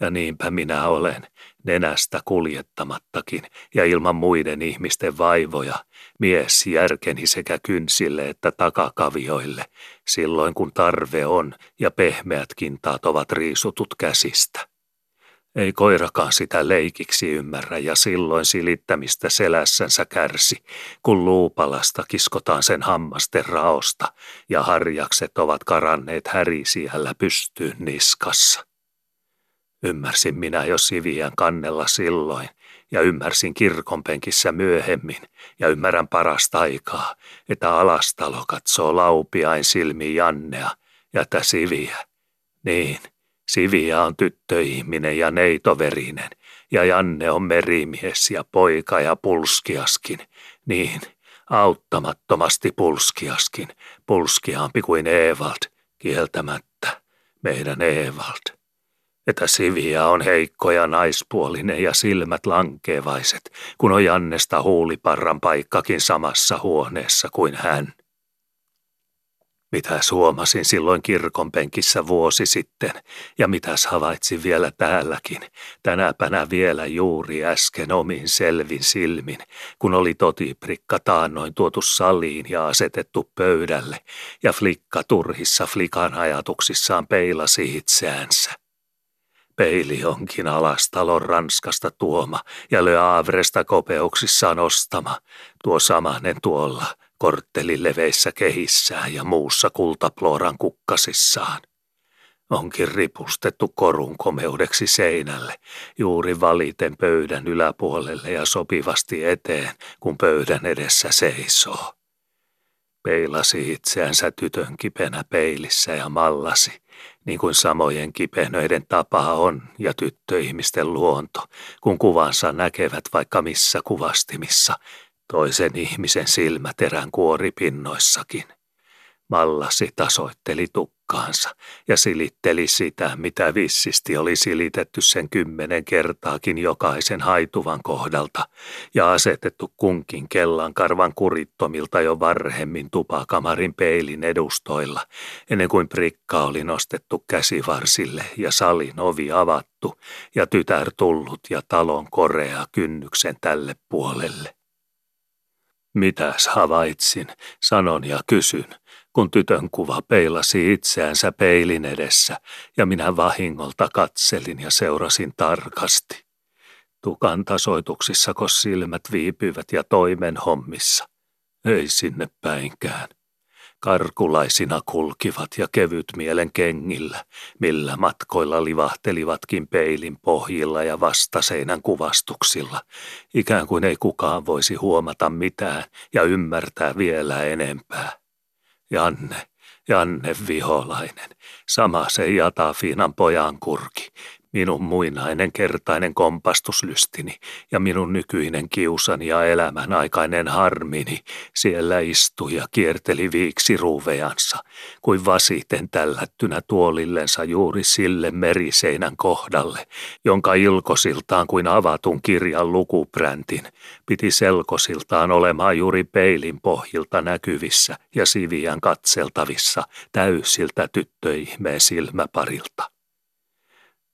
Ja niinpä minä olen, nenästä kuljettamattakin ja ilman muiden ihmisten vaivoja, mies järkeni sekä kynsille että takakavioille, silloin kun tarve on ja pehmeät kintaat ovat riisutut käsistä. Ei koirakaan sitä leikiksi ymmärrä ja silloin silittämistä selässänsä kärsi, kun luupalasta kiskotaan sen hammasten raosta ja harjakset ovat karanneet härisiällä pystyyn niskassa. Ymmärsin minä jo Siviän kannella silloin, ja ymmärsin kirkonpenkissä myöhemmin, ja ymmärrän parasta aikaa, että alastalo katsoo laupiain silmiin Jannea, ja että Siviä. Niin, Siviä on tyttöihminen ja neitoverinen, ja Janne on merimies ja poika ja pulskiaskin. Niin, auttamattomasti pulskiaskin, pulskiaampi kuin Evald, kieltämättä, meidän Evald että Siviä on heikko ja naispuolinen ja silmät lankevaiset, kun on Jannesta huuliparran paikkakin samassa huoneessa kuin hän. Mitä huomasin silloin kirkonpenkissä vuosi sitten, ja mitäs havaitsin vielä täälläkin, tänäpänä vielä juuri äsken omin selvin silmin, kun oli totiprikka taannoin tuotu saliin ja asetettu pöydälle, ja flikka turhissa flikan ajatuksissaan peilasi itseänsä. Peili onkin alastalon Ranskasta tuoma ja Le Havresta kopeuksissaan ostama, tuo samanen tuolla korttelin leveissä kehissään ja muussa kultaploran kukkasissaan. Onkin ripustettu korun komeudeksi seinälle, juuri valiten pöydän yläpuolelle ja sopivasti eteen, kun pöydän edessä seisoo. Peilasi itseänsä tytön kipenä peilissä ja mallasi – niin kuin samojen kipenöiden tapa on ja tyttöihmisten luonto, kun kuvansa näkevät vaikka missä kuvastimissa, toisen ihmisen silmäterän kuoripinnoissakin. Mallasi tasoitteli tukkaansa ja silitteli sitä, mitä vissisti oli silitetty sen kymmenen kertaakin jokaisen haituvan kohdalta ja asetettu kunkin kellan karvan kurittomilta jo varhemmin tupakamarin peilin edustoilla, ennen kuin prikka oli nostettu käsivarsille ja salin ovi avattu ja tytär tullut ja talon korea kynnyksen tälle puolelle. Mitäs havaitsin, sanon ja kysyn, kun tytön kuva peilasi itseänsä peilin edessä ja minä vahingolta katselin ja seurasin tarkasti. Tukan tasoituksissa, kun silmät viipyvät ja toimen hommissa. Ei sinne päinkään. Karkulaisina kulkivat ja kevyt mielen kengillä, millä matkoilla livahtelivatkin peilin pohjilla ja vastaseinän kuvastuksilla, ikään kuin ei kukaan voisi huomata mitään ja ymmärtää vielä enempää. Janne, Janne Viholainen, sama se Jatafiinan pojan kurki, minun muinainen kertainen kompastuslystini ja minun nykyinen kiusani ja elämän aikainen harmini siellä istui ja kierteli viiksi ruuvejansa, kuin vasiten tällättynä tuolillensa juuri sille meriseinän kohdalle, jonka ilkosiltaan kuin avatun kirjan lukupräntin piti selkosiltaan olemaan juuri peilin pohjilta näkyvissä ja siviän katseltavissa täysiltä tyttöihmeen silmäparilta.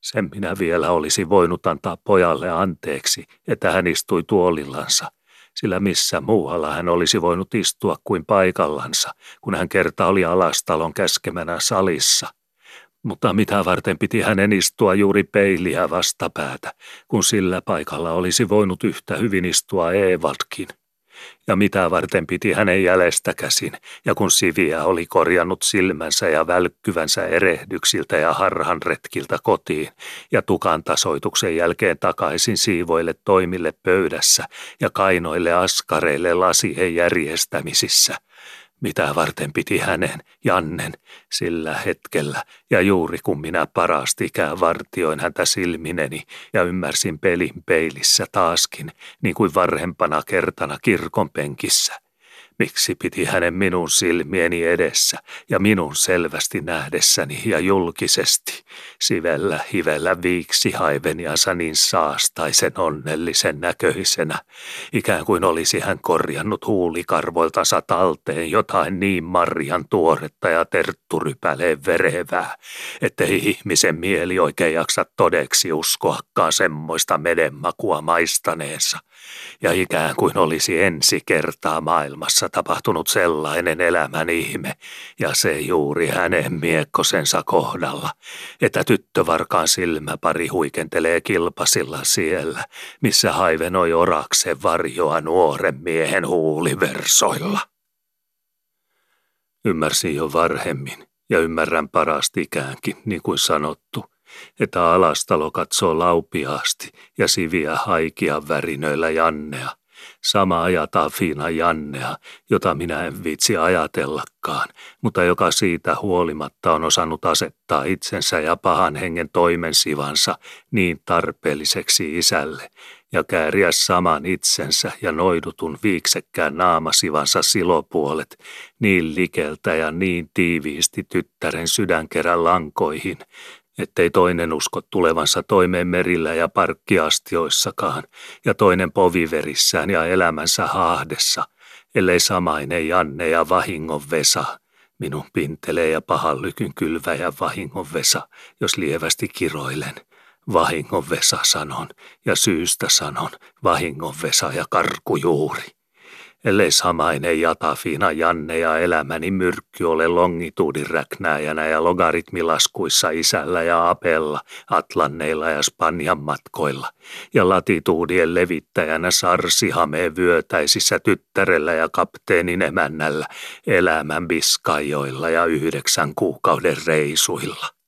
Sen minä vielä olisi voinut antaa pojalle anteeksi, että hän istui tuolillansa, sillä missä muualla hän olisi voinut istua kuin paikallansa, kun hän kerta oli alastalon käskemänä salissa. Mutta mitä varten piti hänen istua juuri peiliä vastapäätä, kun sillä paikalla olisi voinut yhtä hyvin istua Eevaldkin – ja mitä varten piti hänen jäljestä käsin, ja kun Siviä oli korjannut silmänsä ja välkkyvänsä erehdyksiltä ja harhan retkiltä kotiin, ja tukan tasoituksen jälkeen takaisin siivoille toimille pöydässä ja kainoille askareille lasien järjestämisissä – mitä varten piti hänen, Jannen, sillä hetkellä, ja juuri kun minä parastikään vartioin häntä silmineni ja ymmärsin pelin peilissä taaskin, niin kuin varhempana kertana kirkon penkissä, Miksi piti hänen minun silmieni edessä ja minun selvästi nähdessäni ja julkisesti? Sivellä hivellä viiksi haiveniansa niin saastaisen onnellisen näköisenä, ikään kuin olisi hän korjannut huulikarvoiltansa talteen jotain niin marjan tuoretta ja tertturypäleen verevää, ettei ihmisen mieli oikein jaksa todeksi uskoakaan semmoista medenmakua maistaneensa, ja ikään kuin olisi ensi kertaa maailmassa tapahtunut sellainen elämän ihme, ja se juuri hänen miekkosensa kohdalla, että tyttövarkaan silmäpari huikentelee kilpasilla siellä, missä haivenoi oraksen varjoa nuoren miehen huuliversoilla. Ymmärsin jo varhemmin, ja ymmärrän parastikäänkin, niin kuin sanottu, että alastalo katsoo laupiaasti ja siviä haikia värinöillä Jannea, sama ajataan Fiina Jannea, jota minä en viitsi ajatellakaan, mutta joka siitä huolimatta on osannut asettaa itsensä ja pahan hengen toimensivansa niin tarpeelliseksi isälle ja kääriä saman itsensä ja noidutun viiksekkään naamasivansa silopuolet niin likeltä ja niin tiiviisti tyttären sydänkerän lankoihin, ettei toinen usko tulevansa toimeen merillä ja parkkiastioissakaan, ja toinen poviverissään ja elämänsä haahdessa, ellei samainen Janne ja vahingon Vesa, minun pintelee ja pahan lykyn kylvä ja vahingon Vesa, jos lievästi kiroilen. Vahingon Vesa sanon, ja syystä sanon, vahingon Vesa ja karkujuuri ellei samainen Jatafiina Janne ja elämäni myrkky ole longituudin räknääjänä ja logaritmilaskuissa isällä ja apella, atlanneilla ja Spanjan matkoilla, ja latituudien levittäjänä sarsihameen vyötäisissä tyttärellä ja kapteenin emännällä, elämän biskajoilla ja yhdeksän kuukauden reisuilla.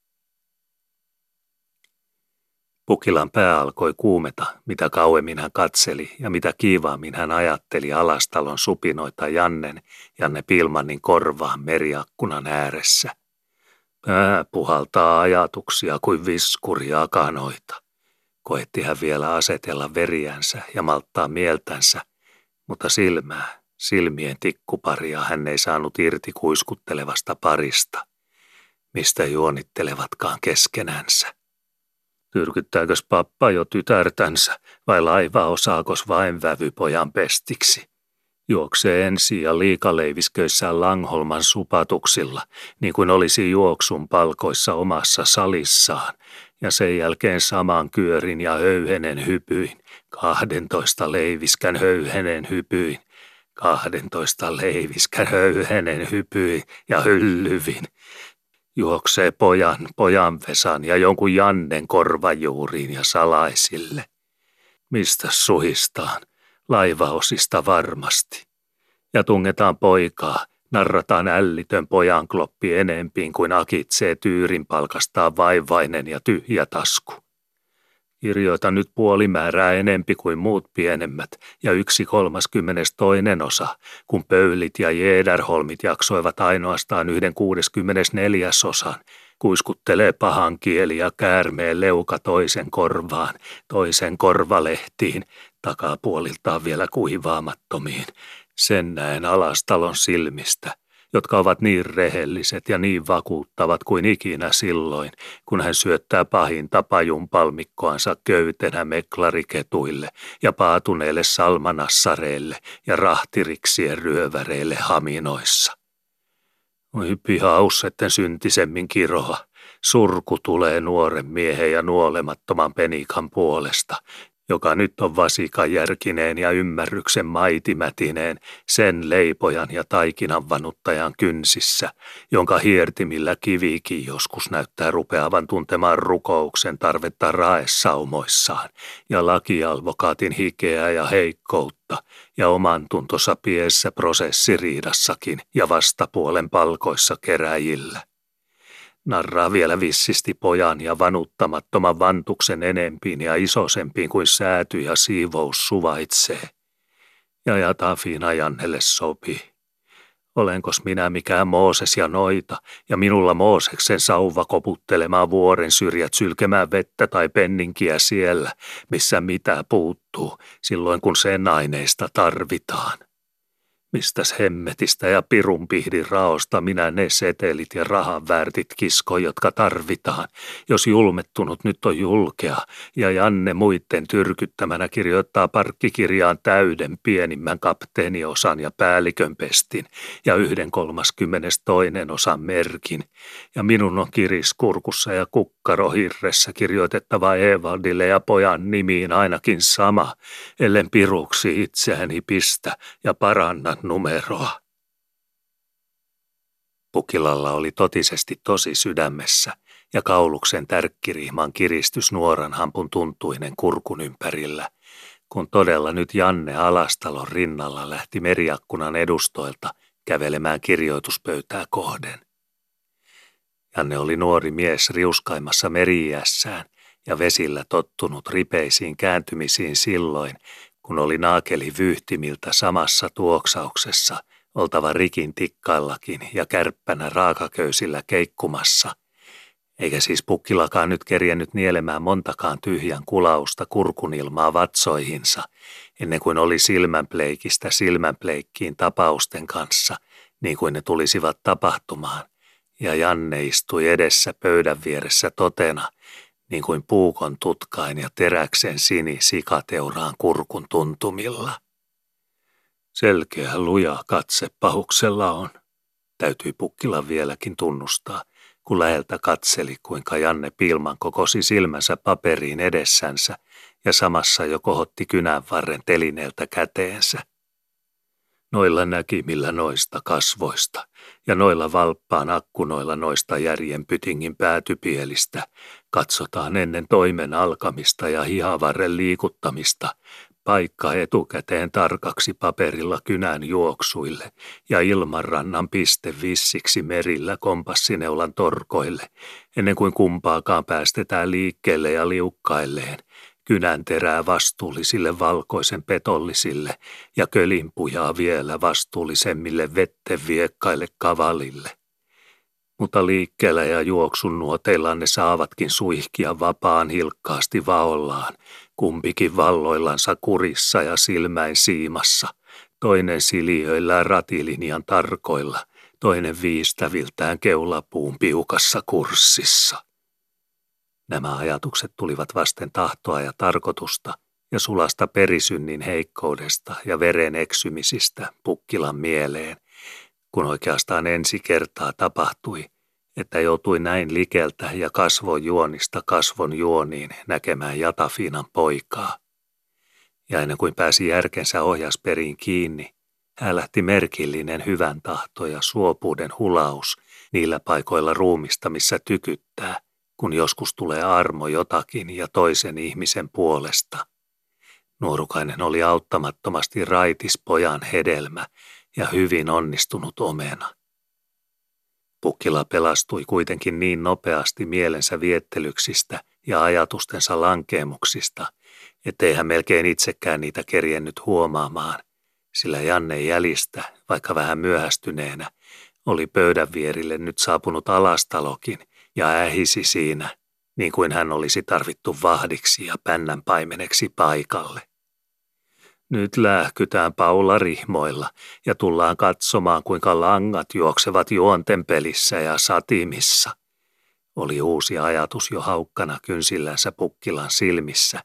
Pukilan pää alkoi kuumeta, mitä kauemmin hän katseli ja mitä kiivaammin hän ajatteli alastalon supinoita Jannen Janne Pilmannin korvaan meriakkunan ääressä. Pää puhaltaa ajatuksia kuin viskuria akanoita. Koetti hän vielä asetella veriänsä ja malttaa mieltänsä, mutta silmää, silmien tikkuparia hän ei saanut irti kuiskuttelevasta parista, mistä juonittelevatkaan keskenänsä. Tyrkyttääkös pappa jo tytärtänsä vai laiva osaakos vain vävypojan pestiksi? Juoksee ensi ja liikaleivisköissään Langholman supatuksilla, niin kuin olisi juoksun palkoissa omassa salissaan, ja sen jälkeen saman kyörin ja höyhenen hypyin, kahdentoista leiviskän höyhenen hypyin, kahdentoista leiviskän höyhenen hypyin ja hyllyvin, Juoksee pojan, pojan Vesan ja jonkun Jannen korvajuuriin ja salaisille. Mistä suhistaan? Laivaosista varmasti. Ja tungetaan poikaa, narrataan ällitön pojan kloppi enempiin kuin akitsee tyyrin palkastaa vaivainen ja tyhjä tasku. Kirjoita nyt puolimäärää enempi kuin muut pienemmät ja yksi kolmaskymmenes toinen osa, kun Pöylit ja Jederholmit jaksoivat ainoastaan yhden kuudeskymmenes neljäsosan, kuiskuttelee pahan kieli ja käärmeen leuka toisen korvaan, toisen korvalehtiin, takapuoliltaan vielä kuivaamattomiin. Sen näen alastalon silmistä – jotka ovat niin rehelliset ja niin vakuuttavat kuin ikinä silloin, kun hän syöttää pahin tapajun palmikkoansa köytenä meklariketuille ja paatuneille salmanassareille ja rahtiriksien ryöväreille haminoissa. Oi pihaus, etten syntisemmin kiroa. Surku tulee nuoren miehen ja nuolemattoman penikan puolesta, joka nyt on vasikajärkineen ja ymmärryksen maitimätineen, sen leipojan ja taikinan vanuttajan kynsissä, jonka hiertimillä kivikin joskus näyttää rupeavan tuntemaan rukouksen tarvetta raessaumoissaan, ja lakialvokaatin hikeä ja heikkoutta, ja oman tuntosa piessä prosessiriidassakin ja vastapuolen palkoissa keräjillä narraa vielä vissisti pojan ja vanuttamattoman vantuksen enempiin ja isosempiin kuin sääty ja siivous suvaitsee. Ja ja Tafiina Jannelle sopii. Olenkos minä mikään Mooses ja noita, ja minulla Mooseksen sauva koputtelemaan vuoren syrjät sylkemään vettä tai penninkiä siellä, missä mitä puuttuu, silloin kun sen aineista tarvitaan. Mistäs hemmetistä ja pirun pihdin raosta minä ne setelit ja rahan väärtit kisko, jotka tarvitaan, jos julmettunut nyt on julkea ja Janne muitten tyrkyttämänä kirjoittaa parkkikirjaan täyden pienimmän kapteeniosan ja päällikön pestin ja yhden kolmaskymmenes toinen osan merkin. Ja minun on kiriskurkussa ja kukkarohirressä kirjoitettava Evaldille ja pojan nimiin ainakin sama, ellen piruksi itseäni pistä ja paranna numeroa. Pukilalla oli totisesti tosi sydämessä ja kauluksen tärkkirihman kiristys nuoran hampun tuntuinen kurkun ympärillä, kun todella nyt Janne Alastalon rinnalla lähti meriakkunan edustoilta kävelemään kirjoituspöytää kohden. Janne oli nuori mies riuskaimassa meriässään ja vesillä tottunut ripeisiin kääntymisiin silloin, kun oli naakeli vyyhtimiltä samassa tuoksauksessa, oltava rikin tikkaillakin ja kärppänä raakaköysillä keikkumassa, eikä siis pukkilakaan nyt kerjennyt nielemään montakaan tyhjän kulausta kurkunilmaa vatsoihinsa, ennen kuin oli silmänpleikistä silmänpleikkiin tapausten kanssa, niin kuin ne tulisivat tapahtumaan, ja Janne istui edessä pöydän vieressä totena, niin kuin puukon tutkain ja teräksen sini sikateuraan kurkun tuntumilla. Selkeä luja katse pahuksella on, täytyi pukkila vieläkin tunnustaa, kun läheltä katseli, kuinka Janne Pilman kokosi silmänsä paperiin edessänsä ja samassa jo kohotti kynän varren telineeltä käteensä. Noilla näkimillä noista kasvoista ja noilla valppaan akkunoilla noista järjen pytingin päätypielistä katsotaan ennen toimen alkamista ja hihavarren liikuttamista paikka etukäteen tarkaksi paperilla kynän juoksuille ja ilmanrannan piste vissiksi merillä kompassineulan torkoille, ennen kuin kumpaakaan päästetään liikkeelle ja liukkailleen, kynän terää vastuullisille valkoisen petollisille ja kölinpujaa vielä vastuullisemmille vetteviekkaille kavalille. Mutta liikkeellä ja juoksun nuoteilla ne saavatkin suihkia vapaan hilkkaasti vaollaan, kumpikin valloillansa kurissa ja silmäin siimassa, toinen siliöillään ratilinjan tarkoilla, toinen viistäviltään keulapuun piukassa kurssissa. Nämä ajatukset tulivat vasten tahtoa ja tarkoitusta ja sulasta perisynnin heikkoudesta ja veren eksymisistä Pukkilan mieleen, kun oikeastaan ensi kertaa tapahtui, että joutui näin likeltä ja kasvon juonista kasvon juoniin näkemään Jatafinan poikaa. Ja ennen kuin pääsi järkensä ohjasperiin kiinni, hän lähti merkillinen hyvän tahto ja suopuuden hulaus niillä paikoilla ruumista, missä tykyttää, kun joskus tulee armo jotakin ja toisen ihmisen puolesta. Nuorukainen oli auttamattomasti raitis pojan hedelmä ja hyvin onnistunut omena. Pukkila pelastui kuitenkin niin nopeasti mielensä viettelyksistä ja ajatustensa lankeemuksista, ettei hän melkein itsekään niitä kerjennyt huomaamaan, sillä Janne jäljistä, vaikka vähän myöhästyneenä, oli pöydän vierille nyt saapunut alastalokin – ja ähisi siinä, niin kuin hän olisi tarvittu vahdiksi ja pännän paimeneksi paikalle. Nyt lähkytään Paula rihmoilla ja tullaan katsomaan, kuinka langat juoksevat juonten pelissä ja satimissa. Oli uusi ajatus jo haukkana kynsillänsä pukkilan silmissä,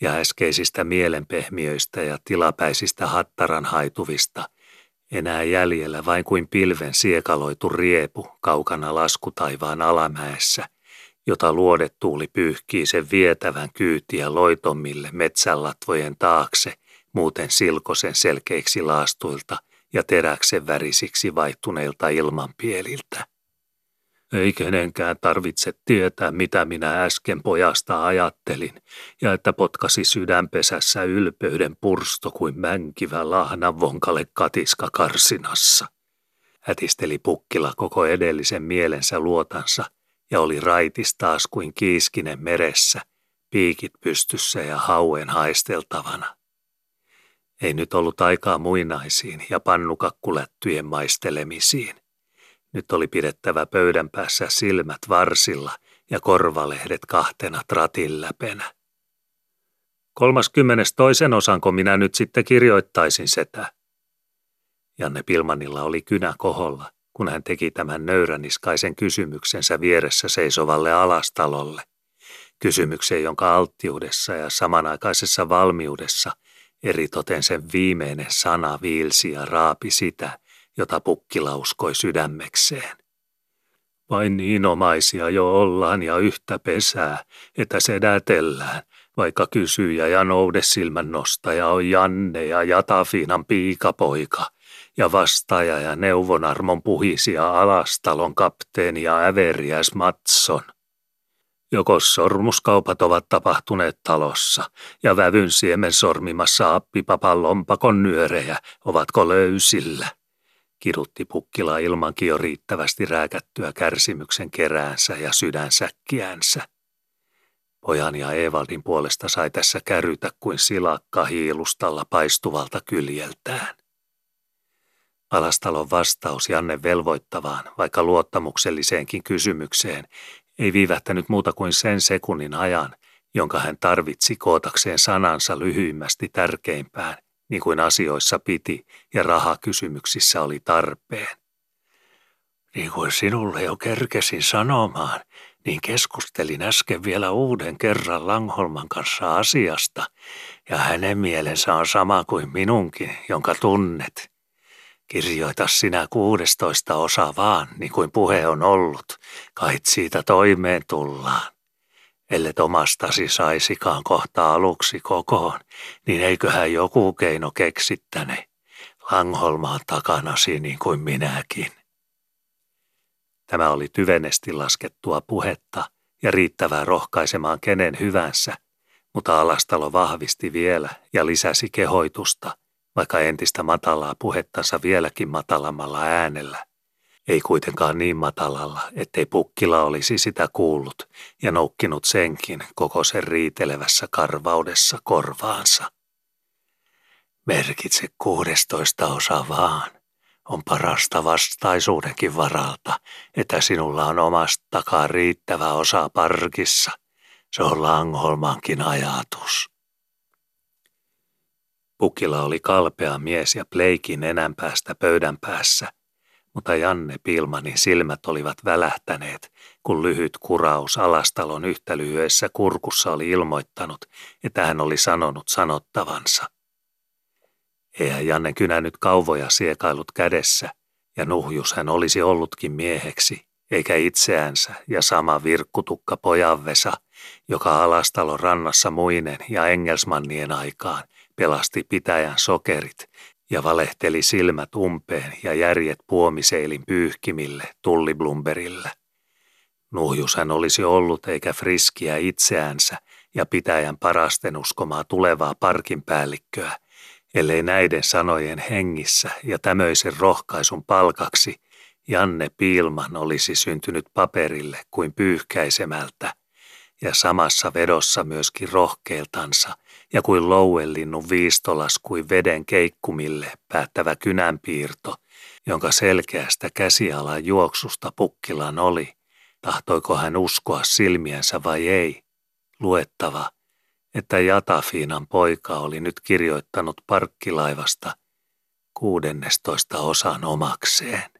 ja äskeisistä mielenpehmiöistä ja tilapäisistä hattaran haituvista enää jäljellä vain kuin pilven siekaloitu riepu kaukana laskutaivaan alamäessä, jota luodetuuli pyyhkii sen vietävän kyytiä loitommille metsänlatvojen taakse, muuten silkosen selkeiksi laastuilta ja teräksen värisiksi vaihtuneilta ilmanpieliltä. Ei kenenkään tarvitse tietää, mitä minä äsken pojasta ajattelin, ja että potkasi sydänpesässä ylpeyden pursto kuin mänkivä lahna vonkale katiska karsinassa. Hätisteli pukkila koko edellisen mielensä luotansa ja oli raitis taas kuin kiiskinen meressä, piikit pystyssä ja hauen haisteltavana. Ei nyt ollut aikaa muinaisiin ja pannukakkulättyjen maistelemisiin. Nyt oli pidettävä pöydän päässä silmät varsilla ja korvalehdet kahtena tratin läpenä. Kolmaskymmenes toisen osanko minä nyt sitten kirjoittaisin setä? Janne Pilmanilla oli kynä koholla, kun hän teki tämän nöyräniskaisen kysymyksensä vieressä seisovalle alastalolle. Kysymyksen, jonka alttiudessa ja samanaikaisessa valmiudessa eritoten sen viimeinen sana viilsi ja raapi sitä, jota pukkila uskoi sydämekseen. Vain niin omaisia jo ollaan ja yhtä pesää, että sedätellään, vaikka kysyjä ja noudesilmän nostaja on Janne ja Jatafiinan piikapoika, ja vastaaja ja neuvonarmon puhisia alastalon kapteeni ja äveriäs Matson. Joko sormuskaupat ovat tapahtuneet talossa ja vävyn siemen sormimassa appipapan lompakon nyörejä, ovatko löysillä – kirutti pukkila ilmankin jo riittävästi rääkättyä kärsimyksen keräänsä ja sydänsäkkiänsä. Pojan ja Evaldin puolesta sai tässä kärytä kuin silakka hiilustalla paistuvalta kyljeltään. Alastalon vastaus Janne velvoittavaan, vaikka luottamukselliseenkin kysymykseen, ei viivähtänyt muuta kuin sen sekunnin ajan, jonka hän tarvitsi kootakseen sanansa lyhyimmästi tärkeimpään, niin kuin asioissa piti ja rahakysymyksissä oli tarpeen. Niin kuin sinulle jo kerkesin sanomaan, niin keskustelin äsken vielä uuden kerran Langholman kanssa asiasta, ja hänen mielensä on sama kuin minunkin, jonka tunnet. Kirjoita sinä kuudestoista osa vaan, niin kuin puhe on ollut, kait siitä toimeen tullaan ellet omastasi saisikaan kohta aluksi kokoon, niin eiköhän joku keino keksittäne. Langholmaan takanasi niin kuin minäkin. Tämä oli tyvenesti laskettua puhetta ja riittävää rohkaisemaan kenen hyvänsä, mutta Alastalo vahvisti vielä ja lisäsi kehoitusta, vaikka entistä matalaa puhettansa vieläkin matalammalla äänellä ei kuitenkaan niin matalalla, ettei pukkila olisi sitä kuullut ja noukkinut senkin koko sen riitelevässä karvaudessa korvaansa. Merkitse kuudestoista osa vaan. On parasta vastaisuudenkin varalta, että sinulla on omastakaan riittävä osa parkissa. Se on Langholmankin ajatus. Pukila oli kalpea mies ja pleikin enänpäästä pöydän päässä – mutta Janne Pilmanin silmät olivat välähtäneet, kun lyhyt kuraus alastalon yhtä lyhyessä kurkussa oli ilmoittanut, että hän oli sanonut sanottavansa. Eihän Janne kynä nyt kauvoja siekailut kädessä, ja nuhjus hän olisi ollutkin mieheksi, eikä itseänsä ja sama virkkutukka pojanvesa, joka alastalon rannassa muinen ja Engelsmannien aikaan pelasti pitäjän sokerit ja valehteli silmät umpeen ja järjet puomiseilin pyyhkimille tulliblumberillä. Nuhjus hän olisi ollut eikä friskiä itseänsä ja pitäjän parasten uskomaa tulevaa parkin päällikköä, ellei näiden sanojen hengissä ja tämmöisen rohkaisun palkaksi Janne Piilman olisi syntynyt paperille kuin pyyhkäisemältä ja samassa vedossa myöskin rohkeeltansa – ja kuin louellinnun viistolas kuin veden keikkumille päättävä kynänpiirto, jonka selkeästä käsialan juoksusta pukkilan oli, tahtoiko hän uskoa silmiensä vai ei, luettava, että Jatafiinan poika oli nyt kirjoittanut parkkilaivasta kuudennestoista osan omakseen.